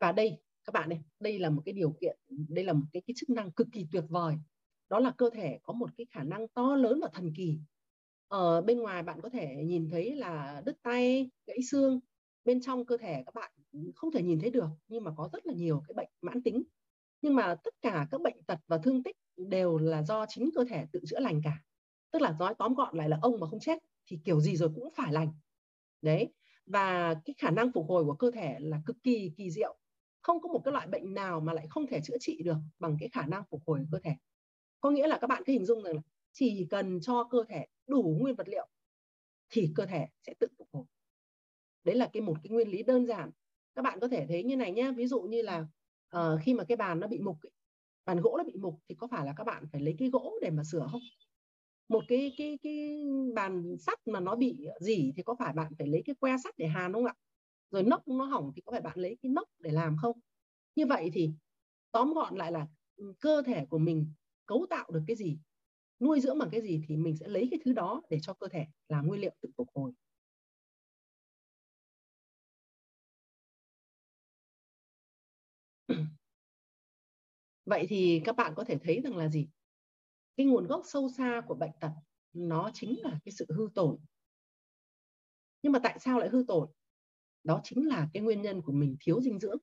và đây các bạn này đây là một cái điều kiện đây là một cái, cái chức năng cực kỳ tuyệt vời. Đó là cơ thể có một cái khả năng to lớn và thần kỳ. Ở bên ngoài bạn có thể nhìn thấy là đứt tay gãy xương. Bên trong cơ thể các bạn không thể nhìn thấy được nhưng mà có rất là nhiều cái bệnh mãn tính nhưng mà tất cả các bệnh tật và thương tích đều là do chính cơ thể tự chữa lành cả. Tức là nói tóm gọn lại là ông mà không chết thì kiểu gì rồi cũng phải lành. Đấy. Và cái khả năng phục hồi của cơ thể là cực kỳ kỳ diệu. Không có một cái loại bệnh nào mà lại không thể chữa trị được bằng cái khả năng phục hồi của cơ thể. Có nghĩa là các bạn cứ hình dung rằng là chỉ cần cho cơ thể đủ nguyên vật liệu thì cơ thể sẽ tự phục hồi. Đấy là cái một cái nguyên lý đơn giản. Các bạn có thể thấy như này nhé ví dụ như là uh, khi mà cái bàn nó bị mục bàn gỗ nó bị mục thì có phải là các bạn phải lấy cái gỗ để mà sửa không? Một cái cái cái bàn sắt mà nó bị gì thì có phải bạn phải lấy cái que sắt để hàn không ạ? Rồi nóc nó hỏng thì có phải bạn lấy cái nóc để làm không? Như vậy thì tóm gọn lại là ừ, cơ thể của mình cấu tạo được cái gì nuôi dưỡng bằng cái gì thì mình sẽ lấy cái thứ đó để cho cơ thể làm nguyên liệu tự phục hồi. Vậy thì các bạn có thể thấy rằng là gì? Cái nguồn gốc sâu xa của bệnh tật nó chính là cái sự hư tổn. Nhưng mà tại sao lại hư tổn? Đó chính là cái nguyên nhân của mình thiếu dinh dưỡng.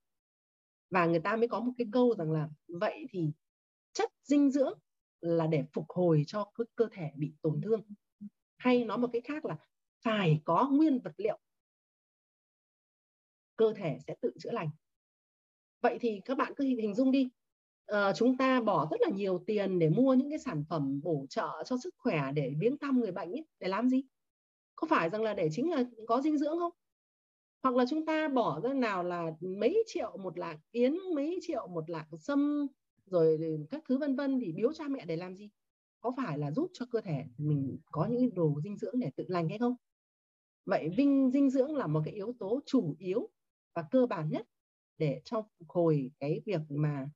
Và người ta mới có một cái câu rằng là vậy thì chất dinh dưỡng là để phục hồi cho cơ, thể bị tổn thương. Hay nói một cái khác là phải có nguyên vật liệu. Cơ thể sẽ tự chữa lành. Vậy thì các bạn cứ hình dung đi uh, chúng ta bỏ rất là nhiều tiền để mua những cái sản phẩm bổ trợ cho sức khỏe để viếng thăm người bệnh ấy, để làm gì? Có phải rằng là để chính là có dinh dưỡng không? Hoặc là chúng ta bỏ ra nào là mấy triệu một lạng yến mấy triệu một lạng sâm rồi các thứ vân vân thì biếu cha mẹ để làm gì? Có phải là giúp cho cơ thể mình có những đồ dinh dưỡng để tự lành hay không? Vậy vinh dinh dưỡng là một cái yếu tố chủ yếu và cơ bản nhất để cho phục hồi cái việc mà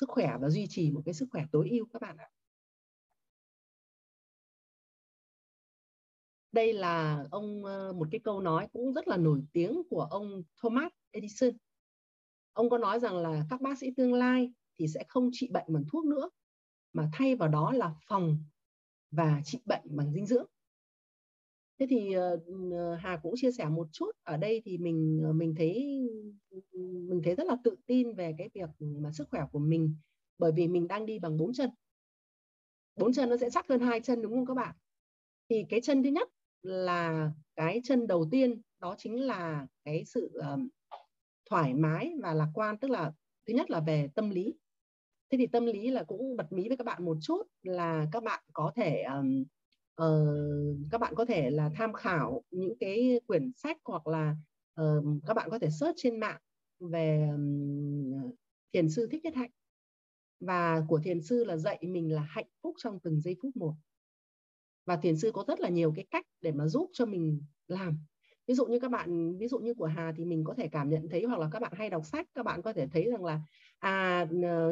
sức khỏe và duy trì một cái sức khỏe tối ưu các bạn ạ. Đây là ông ờ, một cái câu nói cũng rất là nổi tiếng của ông Thomas Edison. Ông có nói rằng là các bác sĩ tương lai thì sẽ không trị bệnh bằng thuốc nữa, mà thay vào đó là phòng và trị bệnh bằng dinh dưỡng thế thì uh, Hà cũng chia sẻ một chút. Ở đây thì mình ờ, mình thấy mình thấy rất là tự tin về cái việc mà sức khỏe của mình bởi vì mình đang đi bằng bốn chân. Bốn chân nó sẽ chắc hơn hai chân đúng không các bạn? Thì cái chân thứ nhất là cái chân đầu tiên đó chính là cái sự um, thoải mái và lạc quan tức là thứ nhất là về tâm lý. Thế thì tâm lý là cũng bật mí với các bạn một chút là các bạn có thể um, uh, các bạn có thể là tham khảo những cái quyển sách hoặc là uh, các bạn có thể search trên mạng về um, thiền sư thích nhất hạnh. Và của thiền sư là dạy mình là hạnh phúc trong từng giây phút một. Và thiền sư có rất là nhiều cái cách để mà giúp cho mình làm ví dụ như các bạn, ví dụ như của Hà thì mình có thể cảm nhận thấy hoặc là các bạn hay đọc sách, các bạn có thể thấy rằng là à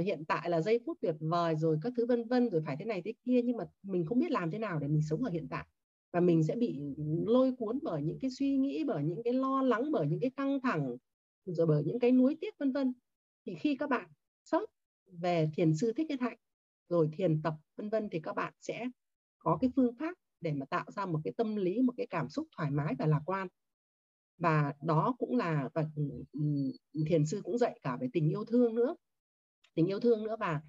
hiện tại là giây phút tuyệt vời rồi các thứ vân vân rồi phải thế này thế kia, nhưng mà mình không biết làm thế nào để mình sống ở hiện tại. Và mình sẽ bị lôi cuốn bởi những cái suy nghĩ, bởi những cái lo lắng, bởi những cái căng thẳng, rồi bởi những cái nuối tiếc vân vân. Thì khi các bạn search về thiền sư thích nhất hạnh, rồi thiền tập vân vân thì các bạn sẽ có cái phương pháp để mà tạo ra một cái tâm lý, một cái cảm xúc thoải mái và lạc quan và đó cũng là và thiền sư cũng dạy cả về tình yêu thương nữa. Tình yêu thương nữa và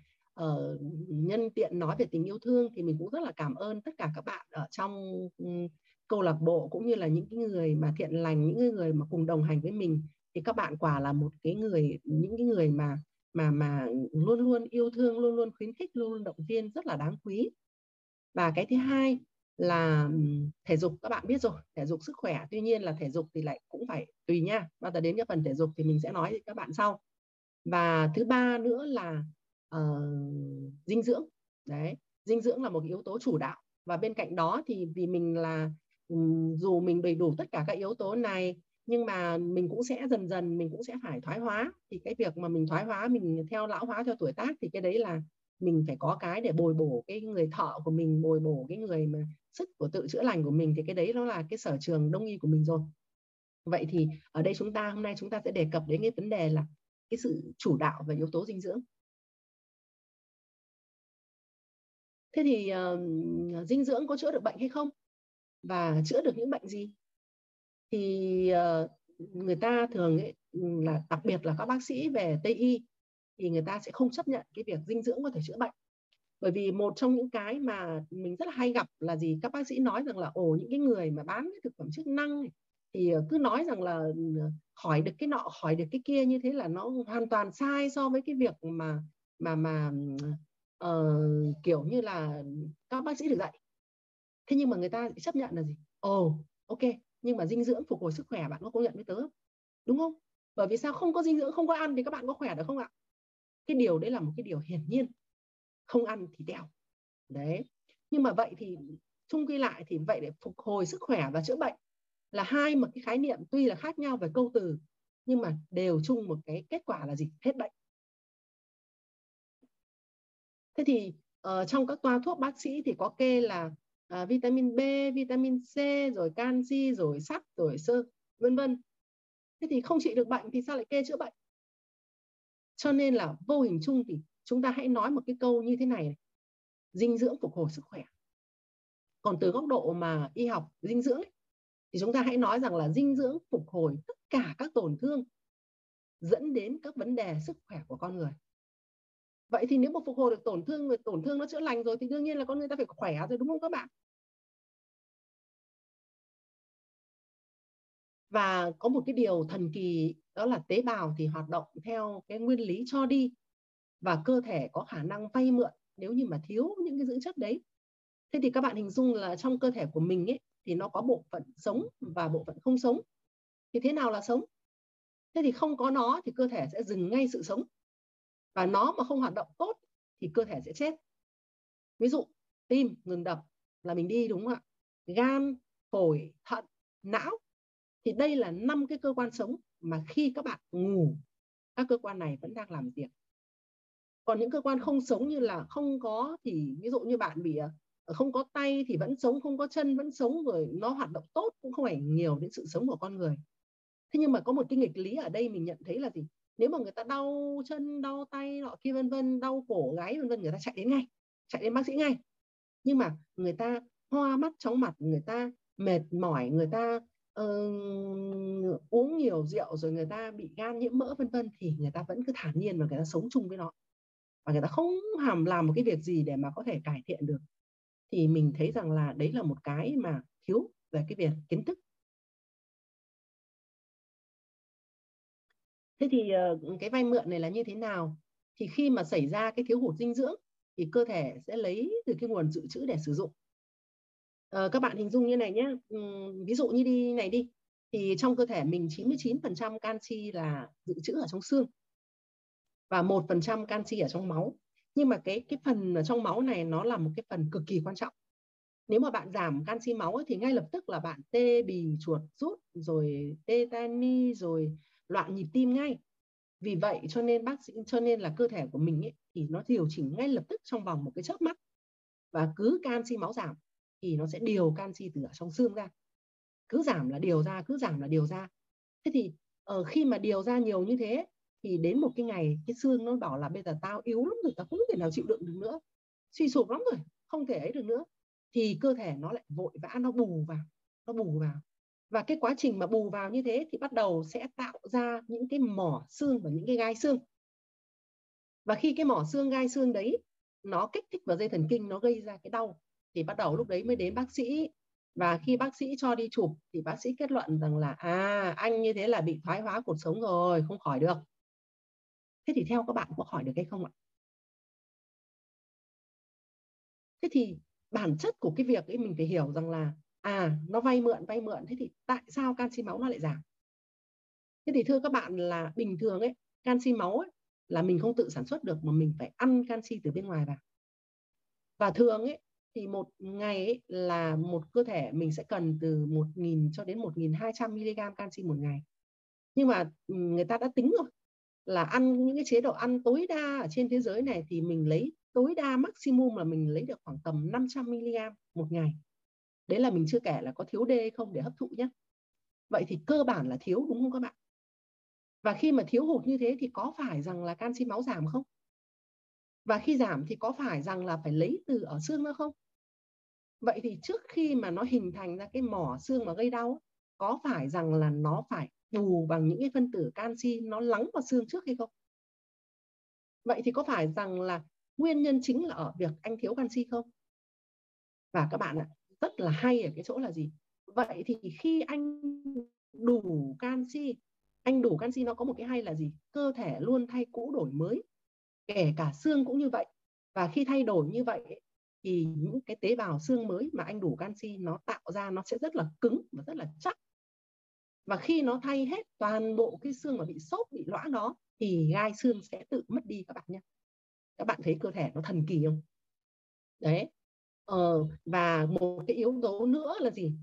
uh, nhân tiện nói về tình yêu thương thì mình cũng rất là cảm ơn tất cả các bạn ở trong um, câu lạc bộ cũng như là những cái người mà thiện lành những người mà cùng đồng hành với mình. Thì các bạn quả là một cái người những cái người mà mà mà luôn luôn yêu thương luôn luôn khuyến khích luôn luôn động viên rất là đáng quý. Và cái thứ hai là thể dục các bạn biết rồi thể dục sức khỏe tuy nhiên là thể dục thì lại cũng phải tùy nha bao giờ đến cái phần thể dục thì mình sẽ nói với các bạn sau. Và thứ ba nữa là uh, dinh dưỡng. Đấy dinh dưỡng là một yếu tố chủ đạo. Và bên cạnh đó thì vì mình là um, dù mình đầy đủ tất cả các yếu tố này nhưng mà mình cũng sẽ dần dần mình cũng sẽ phải thoái hóa. Thì cái việc mà mình thoái hóa mình theo lão hóa theo tuổi tác thì cái đấy là mình phải có cái để bồi bổ cái người thợ của mình bồi bổ cái người mà sức của tự chữa lành của mình thì cái đấy nó là cái sở trường đông y của mình rồi. Vậy thì ở đây chúng ta hôm nay chúng ta sẽ đề cập đến cái vấn đề là cái sự chủ đạo về yếu tố dinh dưỡng. Thế thì uh, dinh dưỡng có chữa được bệnh hay không và chữa được những bệnh gì? Thì uh, người ta thường ấy, là đặc biệt là các bác sĩ về tây y thì người ta sẽ không chấp nhận cái việc dinh dưỡng có thể chữa bệnh bởi vì một trong những cái mà mình rất là hay gặp là gì? Các bác sĩ nói rằng là ồ những cái người mà bán cái thực phẩm chức năng này, thì ờ, cứ nói rằng là ừ, hỏi được cái nọ hỏi được cái kia như thế là nó hoàn toàn sai so với cái việc mà mà mà uh, kiểu như là các bác sĩ được dạy. Thế nhưng mà người ta chấp nhận là gì? Ồ ok nhưng mà dinh dưỡng phục hồi sức khỏe bạn có công nhận với tớ đúng không? Bởi vì sao? Không có dinh dưỡng không có ăn thì các bạn có khỏe được không ạ? Cái điều đấy là một cái điều hiển nhiên không ăn thì đeo đấy. Nhưng mà vậy thì chung quy lại thì vậy để phục hồi sức khỏe và chữa bệnh là hai một cái khái niệm tuy là khác nhau về câu từ nhưng mà đều chung một cái kết quả là gì? Hết bệnh. Thế thì uh, trong các toa thuốc bác sĩ thì có kê là uh, vitamin B vitamin C rồi canxi rồi sắt rồi sơ vân vân. Thế thì không trị được bệnh thì sao lại kê chữa bệnh? Cho nên là vô hình chung thì chúng ta hãy nói một cái câu như thế này, này. dinh dưỡng phục hồi sức khỏe. Còn từ góc độ mà y học dinh dưỡng ấy, thì chúng ta hãy nói rằng là dinh dưỡng phục hồi tất cả các tổn thương dẫn đến các vấn đề sức khỏe của con người. Vậy thì nếu mà phục hồi được tổn thương người tổn thương nó chữa lành rồi thì đương nhiên là con người ta phải khỏe rồi đúng không các bạn? Và có một cái điều thần kỳ đó là tế bào thì hoạt động theo cái nguyên lý cho đi và cơ thể có khả năng vay mượn nếu như mà thiếu những cái dưỡng chất đấy. Thế thì các bạn hình dung là trong cơ thể của mình ấy, thì nó có bộ phận sống và bộ phận không sống. Thì thế nào là sống? Thế thì không có nó thì cơ thể sẽ dừng ngay sự sống. Và nó mà không hoạt động tốt thì cơ thể sẽ chết. Ví dụ, tim ngừng đập là mình đi, đúng không ạ? Gan, phổi, thận, não. Thì đây là năm cái cơ quan sống mà khi các bạn ngủ, các cơ quan này vẫn đang làm việc còn những cơ quan không sống như là không có thì ví dụ như bạn bị ờ, ờ, không có tay thì vẫn sống không có chân vẫn sống rồi nó hoạt động tốt cũng không ảnh nhiều đến sự sống của con người. Thế nhưng mà có một cái nghịch lý ở đây mình nhận thấy là gì? Nếu mà người ta đau chân đau tay nọ kia vân vân đau cổ gáy vân vân người ta chạy đến ngay chạy đến bác sĩ ngay. Nhưng mà người ta hoa mắt chóng mặt người ta mệt mỏi người ta uh, uống nhiều rượu rồi người ta bị gan nhiễm mỡ vân vân thì người ta vẫn cứ thản nhiên và người ta sống chung với nó và người ta không hàm làm một cái việc gì để mà có thể cải thiện được. Thì mình thấy rằng là đấy là một cái mà thiếu về cái việc kiến thức. Thế thì ờ, cái vay mượn này là như thế nào? Thì khi mà xảy ra cái thiếu hụt dinh dưỡng thì cơ thể sẽ lấy từ cái nguồn dự trữ để sử dụng. À, các bạn hình dung như này nhé ví dụ như đi này đi. Thì trong cơ thể mình 99% canxi là dự trữ ở trong xương và một phần trăm canxi ở trong máu. Nhưng mà cái cái phần ở trong máu này nó là một cái phần cực kỳ quan trọng. Nếu mà bạn giảm canxi máu ấy, thì ngay lập tức là bạn tê bì chuột rút rồi tê tani rồi loạn nhịp tim ngay. Vì vậy cho nên bác sĩ cho nên là cơ thể của mình ấy, thì nó điều chỉnh ngay lập tức trong vòng một cái chớp mắt. Và cứ canxi máu giảm thì nó sẽ điều canxi từ ở trong xương ra. Cứ giảm là điều ra cứ giảm là điều ra. Thế thì ở khi mà điều ra nhiều như thế thì đến một cái ngày cái xương nó bảo là bây giờ tao yếu lắm rồi, tao không thể nào chịu đựng được nữa, suy sụp lắm rồi, không thể ấy được nữa. Thì cơ thể nó lại vội vã, nó bù vào, nó bù vào. Và cái quá trình mà bù vào như thế thì bắt đầu sẽ tạo ra những cái mỏ xương và những cái gai xương. Và khi cái mỏ xương, gai xương đấy nó kích thích vào dây thần kinh, nó gây ra cái đau, thì bắt đầu lúc đấy mới đến bác sĩ. Và khi bác sĩ cho đi chụp thì bác sĩ kết luận rằng là à anh như thế là bị thoái hóa cuộc sống rồi, không khỏi được thế thì theo các bạn có khỏi được hay không ạ? Thế thì bản chất của cái việc ấy mình phải hiểu rằng là à nó vay mượn vay mượn thế thì tại sao canxi máu nó lại giảm? Thế thì thưa các bạn là bình thường ấy canxi máu ấy, là mình không tự sản xuất được mà mình phải ăn canxi từ bên ngoài vào. Và thường ấy thì một ngày ấy là một cơ thể mình sẽ cần từ 1.000 cho đến 1.200 mg canxi một ngày. Nhưng mà ừ, người ta đã tính rồi là ăn những cái chế độ ăn tối đa ở trên thế giới này thì mình lấy tối đa maximum là mình lấy được khoảng tầm 500 mg một ngày. Đấy là mình chưa kể là có thiếu D hay không để hấp thụ nhé vậy thì cơ bản là thiếu đúng không các bạn? Và khi mà thiếu hụt như thế thì có phải rằng là canxi máu giảm không? Và khi giảm thì có phải rằng là phải lấy từ ở xương nữa không? Vậy thì trước khi mà nó hình thành ra cái mỏ xương mà gây đau có phải rằng là nó phải bù bằng những cái phân tử canxi nó lắng vào xương trước hay không? Vậy thì có phải rằng là nguyên nhân chính là ở việc anh thiếu canxi không? Và các bạn ạ, rất là hay ở cái chỗ là gì? Vậy thì khi anh đủ canxi, anh đủ canxi nó có một cái hay là gì? Cơ thể luôn thay cũ đổi mới, kể cả xương cũng như vậy. Và khi thay đổi như vậy thì những cái tế bào xương mới mà anh đủ canxi nó tạo ra nó sẽ rất là cứng và rất là chắc và khi nó thay hết toàn bộ cái xương mà bị xốp bị lõa đó thì gai xương sẽ tự mất đi các bạn nhé. Các bạn thấy cơ thể nó thần kỳ không? Đấy. Ờ, và một cái yếu tố nữa là gì?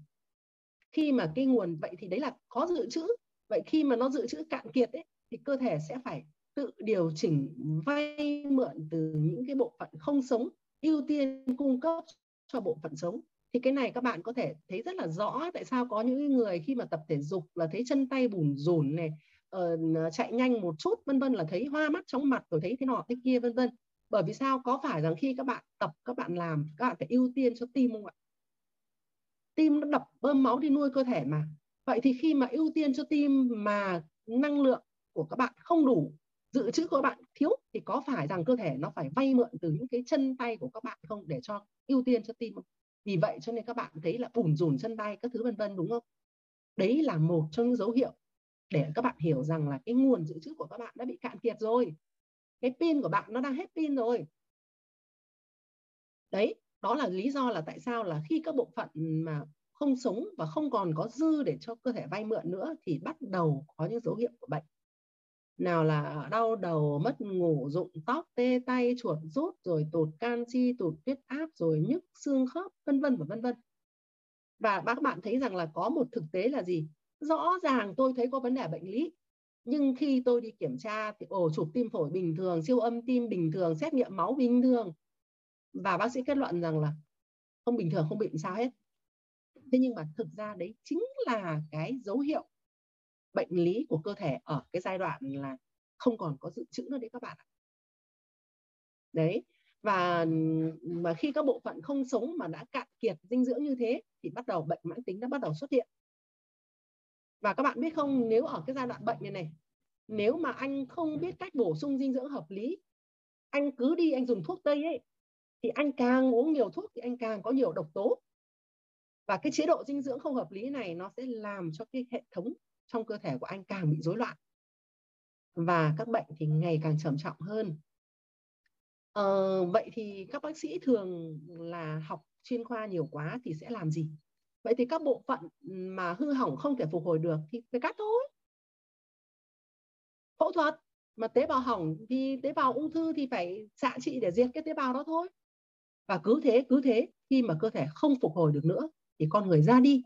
Khi mà cái nguồn vậy thì đấy là có dự trữ. Vậy khi mà nó dự trữ cạn kiệt ấy thì cơ thể sẽ phải tự điều chỉnh vay mượn từ những cái bộ phận không sống ưu tiên cung cấp cho bộ phận sống thì cái này các bạn có thể thấy rất là rõ tại sao có những người khi mà tập thể dục là thấy chân tay bùn rùn này uh, chạy nhanh một chút vân vân là thấy hoa mắt chóng mặt rồi thấy thế nọ thế kia vân vân. Bởi vì sao? Có phải rằng khi các bạn tập các bạn làm các bạn phải ưu tiên cho tim không ạ? Tim nó đập bơm máu đi nuôi cơ thể mà. Vậy thì khi mà ưu tiên cho tim mà năng lượng của các bạn không đủ dự trữ của các bạn thiếu thì có phải rằng cơ thể nó phải vay mượn từ những cái chân tay của các bạn không để cho ưu tiên cho tim không? Vì vậy cho nên các bạn thấy là bùn rùn chân tay các thứ vân vân, đúng không? Đấy là một trong những dấu hiệu để các bạn hiểu rằng là cái nguồn dự trữ của các bạn đã bị cạn kiệt rồi. Cái pin của bạn nó đang hết pin rồi. Đấy, đó là lý do là tại sao là khi các bộ phận mà không sống và không còn có dư để cho cơ thể vay mượn nữa thì bắt đầu có những dấu hiệu của bệnh nào là đau đầu, mất ngủ, rụng tóc, tê tay, chuột rút, rồi tụt canxi, tụt huyết áp, rồi nhức xương khớp, vân vân và vân vân. Và các bạn thấy rằng là có một thực tế là gì? Rõ ràng tôi thấy có vấn đề bệnh lý, nhưng khi tôi đi kiểm tra thì ổ chụp tim phổi bình thường, siêu âm tim bình thường, xét nghiệm máu bình thường. Và bác sĩ kết luận rằng là không bình thường, không bị sao hết. Thế nhưng mà thực ra đấy chính là cái dấu hiệu bệnh lý của cơ thể ở cái giai đoạn là không còn có dự trữ nữa đấy các bạn ạ. Đấy, và, mà khi các bộ phận không sống mà đã cạn kiệt dinh dưỡng như thế thì bắt đầu bệnh mãn tính đã bắt đầu xuất hiện. Và các bạn biết không, nếu ở cái giai đoạn bệnh này này, nếu mà anh không biết cách bổ sung dinh dưỡng hợp lý, anh cứ đi anh dùng thuốc tây ấy, thì anh càng uống nhiều thuốc thì anh càng có nhiều độc tố. Và cái chế độ dinh dưỡng không hợp lý này nó sẽ làm cho cái hệ thống trong cơ thể của anh càng bị rối loạn. Và các bệnh thì ngày càng trầm trọng hơn. Ờ, vậy thì các bác sĩ thường là học chuyên khoa nhiều quá thì sẽ làm gì? Vậy thì các bộ phận mà hư hỏng không thể phục hồi được thì phải cắt thôi. Phẫu thuật mà tế bào hỏng thì tế bào ung thư thì phải xạ trị để diệt cái tế bào đó thôi. Và cứ thế cứ thế khi mà cơ thể không phục hồi được nữa thì con người ra đi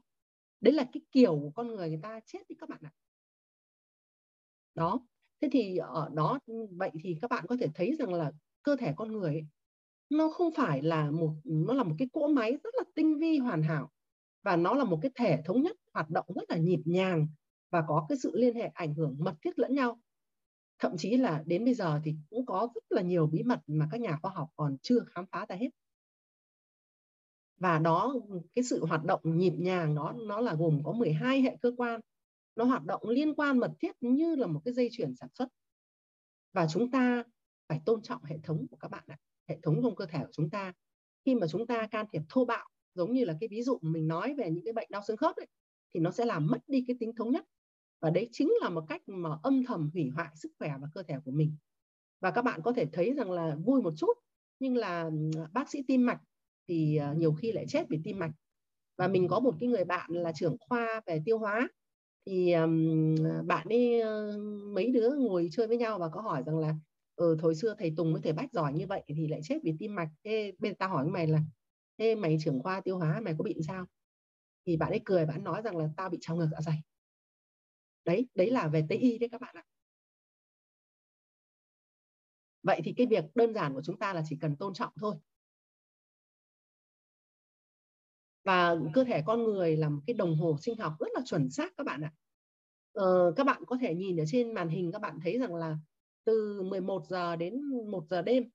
đấy là cái kiểu của con người người ta chết đi các bạn ạ. Đó thế thì ở đó vậy thì các bạn có thể thấy rằng là cơ thể con người ấy, nó không phải là một nó là một cái cỗ máy rất là tinh vi hoàn hảo. Và nó là một cái thể thống nhất hoạt động rất là nhịp nhàng và có cái sự liên hệ ảnh hưởng mật thiết lẫn nhau. Thậm chí là đến bây giờ thì cũng có rất là nhiều bí mật mà các nhà khoa học còn chưa khám phá ra hết và đó cái sự hoạt động nhịp nhàng nó nó là gồm có 12 hệ cơ quan. Nó hoạt động liên quan mật thiết như là một cái dây chuyển sản xuất. Và chúng ta phải tôn trọng hệ thống của các bạn ạ. Hệ thống trong cơ thể của chúng ta. Khi mà chúng ta can thiệp thô bạo giống như là cái ví dụ mình nói về những cái bệnh đau xương khớp ấy, thì nó sẽ làm mất đi cái tính thống nhất. Và đấy chính là một cách mà âm thầm hủy hoại sức khỏe và cơ thể của mình. Và các bạn có thể thấy rằng là vui một chút nhưng là bác sĩ tim mạch thì ờ, nhiều khi lại chết vì tim mạch. Và mình có một cái người bạn là trưởng khoa về tiêu hóa. Thì um, bạn ấy mấy đứa ngồi chơi với nhau và có hỏi rằng là ừ, thời xưa thầy Tùng với thầy Bách giỏi như vậy thì lại chết vì tim mạch. Thế bây giờ tao hỏi mày là thế mày trưởng khoa tiêu hóa mày có bị sao? Thì bạn ấy cười bạn nói rằng là tao bị trào ngược dạ dày. Đấy đấy là về tây y đấy các bạn ạ. Vậy thì cái việc đơn giản của chúng ta là chỉ cần tôn trọng thôi. Và cơ thể con người là một cái đồng hồ sinh học rất là chuẩn xác các bạn ạ. Ờ, các bạn có thể nhìn ở trên màn hình các bạn thấy rằng là từ 11 giờ đến 1 giờ đêm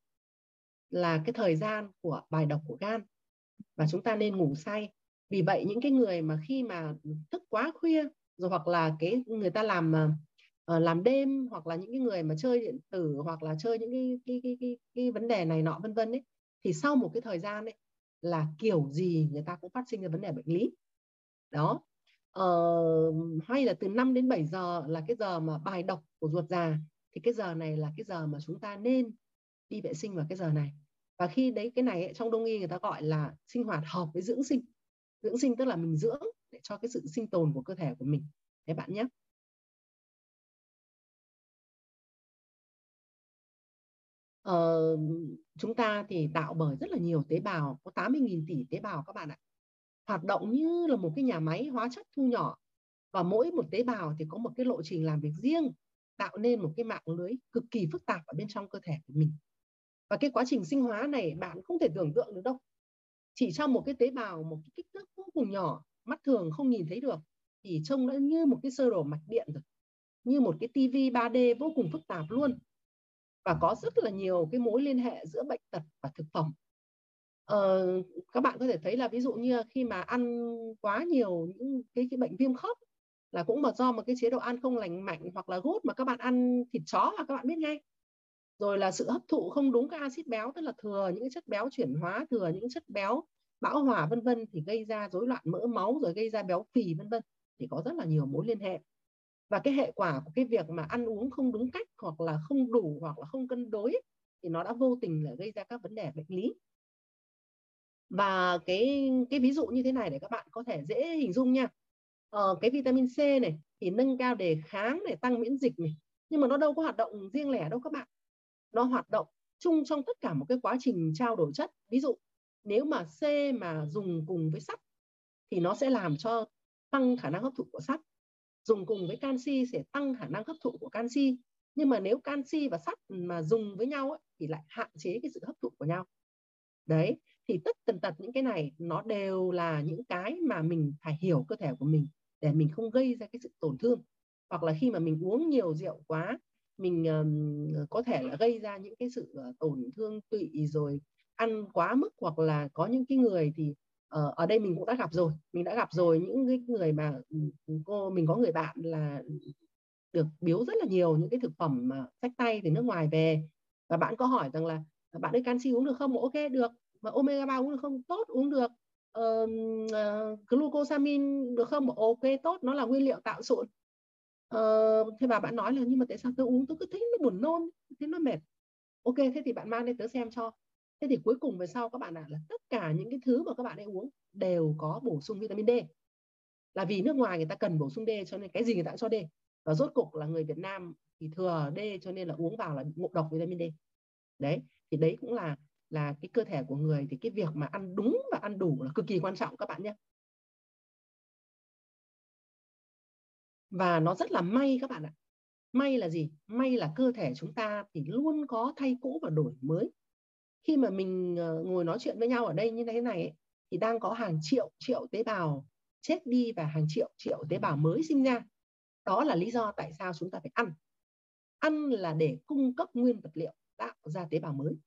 là cái thời gian của bài đọc của gan và chúng ta nên ngủ say. Vì vậy những cái người mà khi mà thức quá khuya rồi hoặc là cái người ta làm ờ, làm đêm hoặc là những cái người mà chơi điện tử hoặc là chơi những cái cái cái cái, cái vấn đề này nọ vân vân ấy thì sau một cái thời gian ấy là kiểu gì người ta cũng phát sinh ra vấn đề bệnh lý. Đó. Ờ, hay là từ 5 đến 7 giờ là cái giờ mà bài đọc của ruột già thì cái giờ này là cái giờ mà chúng ta nên đi vệ sinh vào cái giờ này. Và khi đấy cái này ấy, trong đông y người ta gọi là sinh hoạt hợp với dưỡng sinh. Dưỡng sinh tức là mình dưỡng để cho cái sự sinh tồn của cơ thể của mình. Thế bạn nhé. Uh, chúng ta thì tạo bởi rất là nhiều tế bào có 80.000 tỷ tế bào các bạn ạ. Hoạt động như là một cái nhà máy hóa chất thu nhỏ và mỗi một tế bào thì có một cái lộ trình làm việc riêng tạo nên một cái mạng lưới cực kỳ phức tạp ở bên trong cơ thể của mình. Và cái quá trình sinh hóa này bạn không thể tưởng tượng được đâu. Chỉ trong một cái tế bào một cái kích thước vô cùng nhỏ mắt thường không nhìn thấy được thì trông nó như một cái sơ đồ mạch điện rồi như một cái tivi 3D vô cùng phức tạp luôn và có rất là nhiều cái mối liên hệ giữa bệnh tật và thực phẩm. Ờ, các bạn có thể thấy là ví dụ như khi mà ăn quá nhiều những cái, cái bệnh viêm khớp là cũng mà do một cái chế độ ăn không lành mạnh hoặc là gút mà các bạn ăn thịt chó là các bạn biết ngay. Rồi là sự hấp thụ không đúng các axit béo tức là thừa những chất béo chuyển hóa thừa những chất béo bão hòa vân vân thì gây ra rối loạn mỡ máu rồi gây ra béo phì vân vân thì có rất là nhiều mối liên hệ và cái hệ quả của cái việc mà ăn uống không đúng cách hoặc là không đủ hoặc là không cân đối thì nó đã vô tình là gây ra các vấn đề bệnh lý. Và cái cái ví dụ như thế này để các bạn có thể dễ hình dung nha. Ờ, cái vitamin C này thì nâng cao đề kháng để tăng miễn dịch này nhưng mà nó đâu có hoạt động riêng lẻ đâu các bạn. Nó hoạt động chung trong tất cả một cái quá trình trao đổi chất. Ví dụ nếu mà C mà dùng cùng với sắt thì nó sẽ làm cho tăng khả năng hấp thụ của sắt dùng cùng với canxi sẽ tăng khả năng hấp thụ của canxi. Nhưng mà nếu canxi và sắt mà dùng với nhau ấy, thì lại hạn chế cái sự hấp thụ của nhau. Đấy thì tất tần tật những cái này nó đều là những cái mà mình phải hiểu cơ thể của mình để mình không gây ra cái sự tổn thương. Hoặc là khi mà mình uống nhiều rượu quá mình um, có thể là gây ra những cái sự uh, tổn thương tụy rồi ăn quá mức hoặc là có những cái người thì Ờ, ở đây mình cũng đã gặp rồi. Mình đã gặp rồi những cái người mà ừ, cô mình có người bạn là được biếu rất là nhiều những cái thực phẩm mà sách tay từ nước ngoài về. Và bạn có hỏi rằng là à, bạn ơi canxi uống được không? Ok được. Mà omega 3 uống được không? Tốt uống được. Uh, uh, glucosamine được không? Ok tốt. Nó là nguyên liệu tạo sụn. Uh, thế bà bạn nói là nhưng mà tại sao tôi uống tôi cứ thấy nó buồn nôn thấy nó mệt. Ok thế thì bạn mang lên tớ xem cho thế thì cuối cùng về sau các bạn ạ là tất cả những cái thứ mà các bạn ấy uống đều có bổ sung vitamin D. Là vì nước ngoài người ta cần bổ sung D cho nên cái gì người ta cũng cho D. Và rốt cục là người Việt Nam thì thừa D cho nên là uống vào là ngộ độc vitamin D. Đấy, thì đấy cũng là là cái cơ thể của người thì cái việc mà ăn đúng và ăn đủ là cực kỳ quan trọng các bạn nhé. Và nó rất là may các bạn ạ. May là gì? May là cơ thể chúng ta thì luôn có thay cũ và đổi mới khi mà mình ờ, ngồi nói chuyện với nhau ở đây như thế này ấy, thì đang có hàng triệu triệu tế bào chết đi và hàng triệu triệu tế bào mới sinh ra. Đó là lý do tại sao chúng ta phải ăn. Ăn là để cung cấp nguyên vật liệu tạo ra tế bào mới.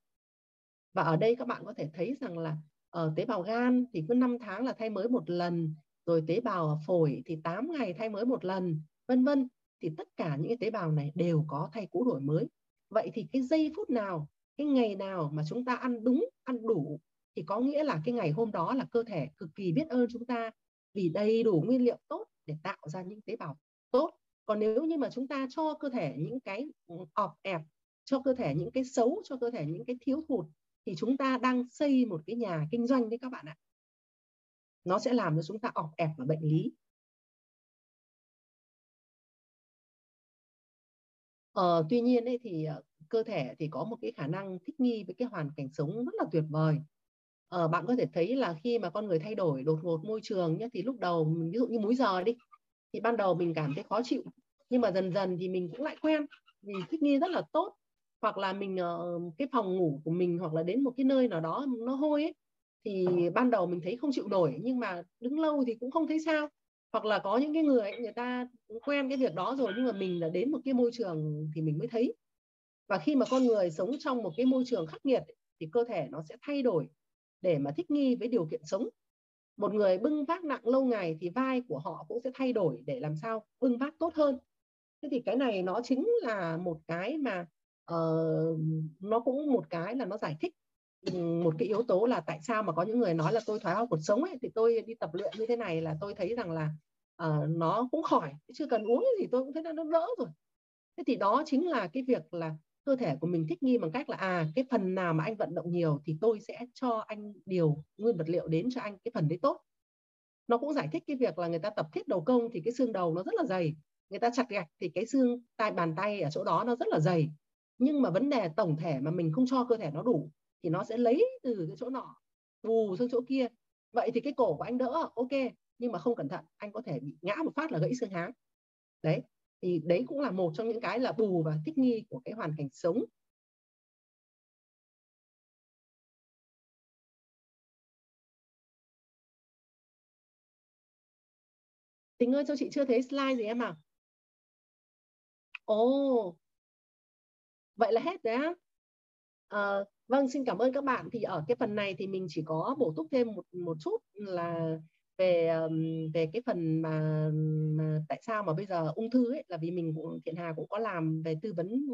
Và ở đây các bạn có thể thấy rằng là ở tế bào gan thì cứ 5 tháng là thay mới một lần rồi tế bào phổi thì 8 ngày thay mới một lần vân vân. Thì tất cả những tế bào này đều có thay cũ đổi mới. Vậy thì cái giây phút nào cái ngày nào mà chúng ta ăn đúng ăn đủ thì có nghĩa là cái ngày hôm đó là cơ thể cực kỳ biết ơn chúng ta vì đầy đủ nguyên liệu tốt để tạo ra những tế bào tốt. Còn nếu như mà chúng ta cho cơ thể những cái ừ, ọp ẹp cho cơ thể những cái xấu cho cơ thể những cái thiếu hụt thì chúng ta đang xây một cái nhà kinh doanh đấy các bạn ạ. Nó sẽ làm cho chúng ta ọp ẹp và bệnh lý. Ờ, tuy nhiên ấy thì ờ, cơ thể thì có một cái khả năng thích nghi với cái hoàn cảnh sống rất là tuyệt vời. Ờ, bạn có thể thấy là khi mà con người thay đổi đột ngột môi trường nhé thì lúc đầu ví dụ như múi giờ đi thì ban đầu mình cảm thấy khó chịu nhưng mà dần dần thì mình cũng lại quen vì thích nghi rất là tốt. Hoặc là mình ờ, cái phòng ngủ của mình hoặc là đến một cái nơi nào đó nó hôi ấy thì ban đầu mình thấy không chịu nổi nhưng mà đứng lâu thì cũng không thấy sao. Hoặc là có những cái người ấy, người ta quen cái việc đó rồi nhưng mà mình là đến một cái môi trường thì mình mới thấy và khi mà con người sống trong một cái môi trường khắc nghiệt thì cơ thể nó sẽ thay đổi để mà thích nghi với điều kiện sống. Một người bưng vác nặng lâu ngày thì vai của họ cũng sẽ thay đổi để làm sao bưng vác tốt hơn. Thế thì cái này nó chính là một cái mà uh, nó cũng một cái là nó giải thích ừ, một cái yếu tố là tại sao mà có những người nói là tôi thoái hóa cuộc sống ấy thì tôi đi tập luyện như thế này là tôi thấy rằng là uh, nó cũng khỏi chưa cần uống gì tôi cũng thấy nó đỡ rồi. Thế thì đó chính là cái việc là cơ thể của mình thích nghi bằng cách là à cái phần nào mà anh vận động nhiều thì tôi sẽ cho anh điều nguyên vật liệu đến cho anh cái phần đấy tốt. Nó cũng giải thích cái việc là người ta tập thiết đầu công thì cái xương đầu nó rất là dày, người ta chặt gạch thì cái xương tay bàn tay ở chỗ đó nó rất là dày. Nhưng mà vấn đề tổng thể mà mình không cho cơ thể nó đủ thì nó sẽ lấy từ cái chỗ nọ bù sang chỗ kia. Vậy thì cái cổ của anh đỡ, ok, nhưng mà không cẩn thận, anh có thể bị ngã một phát là gãy xương háng đấy thì đấy cũng là một trong những cái là bù và thích nghi của cái hoàn cảnh sống Tình ơi cho chị chưa thấy slide gì em à? Ồ, vậy là hết đấy. á. À, vâng, xin cảm ơn các bạn. Thì ở cái phần này thì mình chỉ có bổ túc thêm một một chút là về về cái phần mà, mà tại sao mà bây giờ ung thư ấy là vì mình cũng thiện hà cũng có làm về tư vấn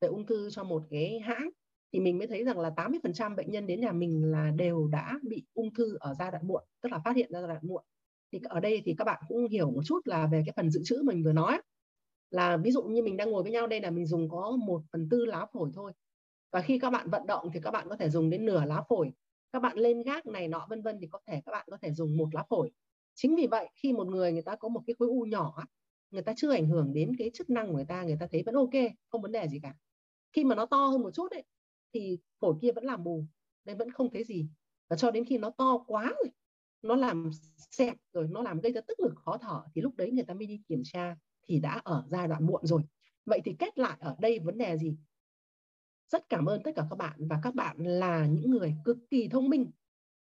về ung thư cho một cái hãng thì mình mới thấy rằng là 80% bệnh nhân đến nhà mình là đều đã bị ung thư ở giai đoạn muộn tức là phát hiện ra giai đoạn muộn. Thì ở đây thì các bạn cũng hiểu một chút là về cái phần dự trữ mình vừa nói. Là ví dụ như mình đang ngồi với nhau đây là mình dùng có một phần tư lá phổi thôi. Và khi các bạn vận động thì các bạn có thể dùng đến nửa lá phổi các bạn lên gác này nọ, vân vân, thì có thể các bạn có thể dùng một lá phổi. Chính vì vậy, khi một người người ta có một cái khối u nhỏ người ta chưa ảnh hưởng đến cái chức năng của người ta người ta thấy vẫn ok, không vấn đề gì cả. Khi mà nó to hơn một chút ấy, thì phổi kia vẫn làm bù, nên vẫn không thấy gì. Và cho đến khi nó to quá rồi, nó làm xẹp rồi, nó làm gây ra tức ngực khó thở, thì lúc đấy người ta mới đi kiểm tra thì đã ở giai đoạn muộn rồi. Vậy thì kết lại ở đây vấn đề gì? Rất cảm ơn tất cả các bạn và các bạn là những người cực kỳ thông minh.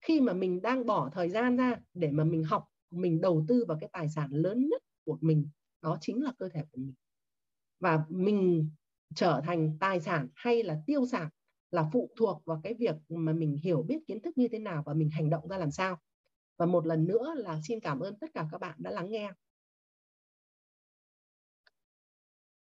Khi mà mình đang bỏ thời gian ra để mà mình học, mình đầu tư vào cái tài sản lớn nhất của mình, đó chính là cơ thể của mình. Và mình trở thành tài sản hay là tiêu sản là phụ thuộc vào cái việc mà mình hiểu biết kiến thức như thế nào và mình hành động ra làm sao. Và một lần nữa là xin cảm ơn tất cả các bạn đã lắng nghe.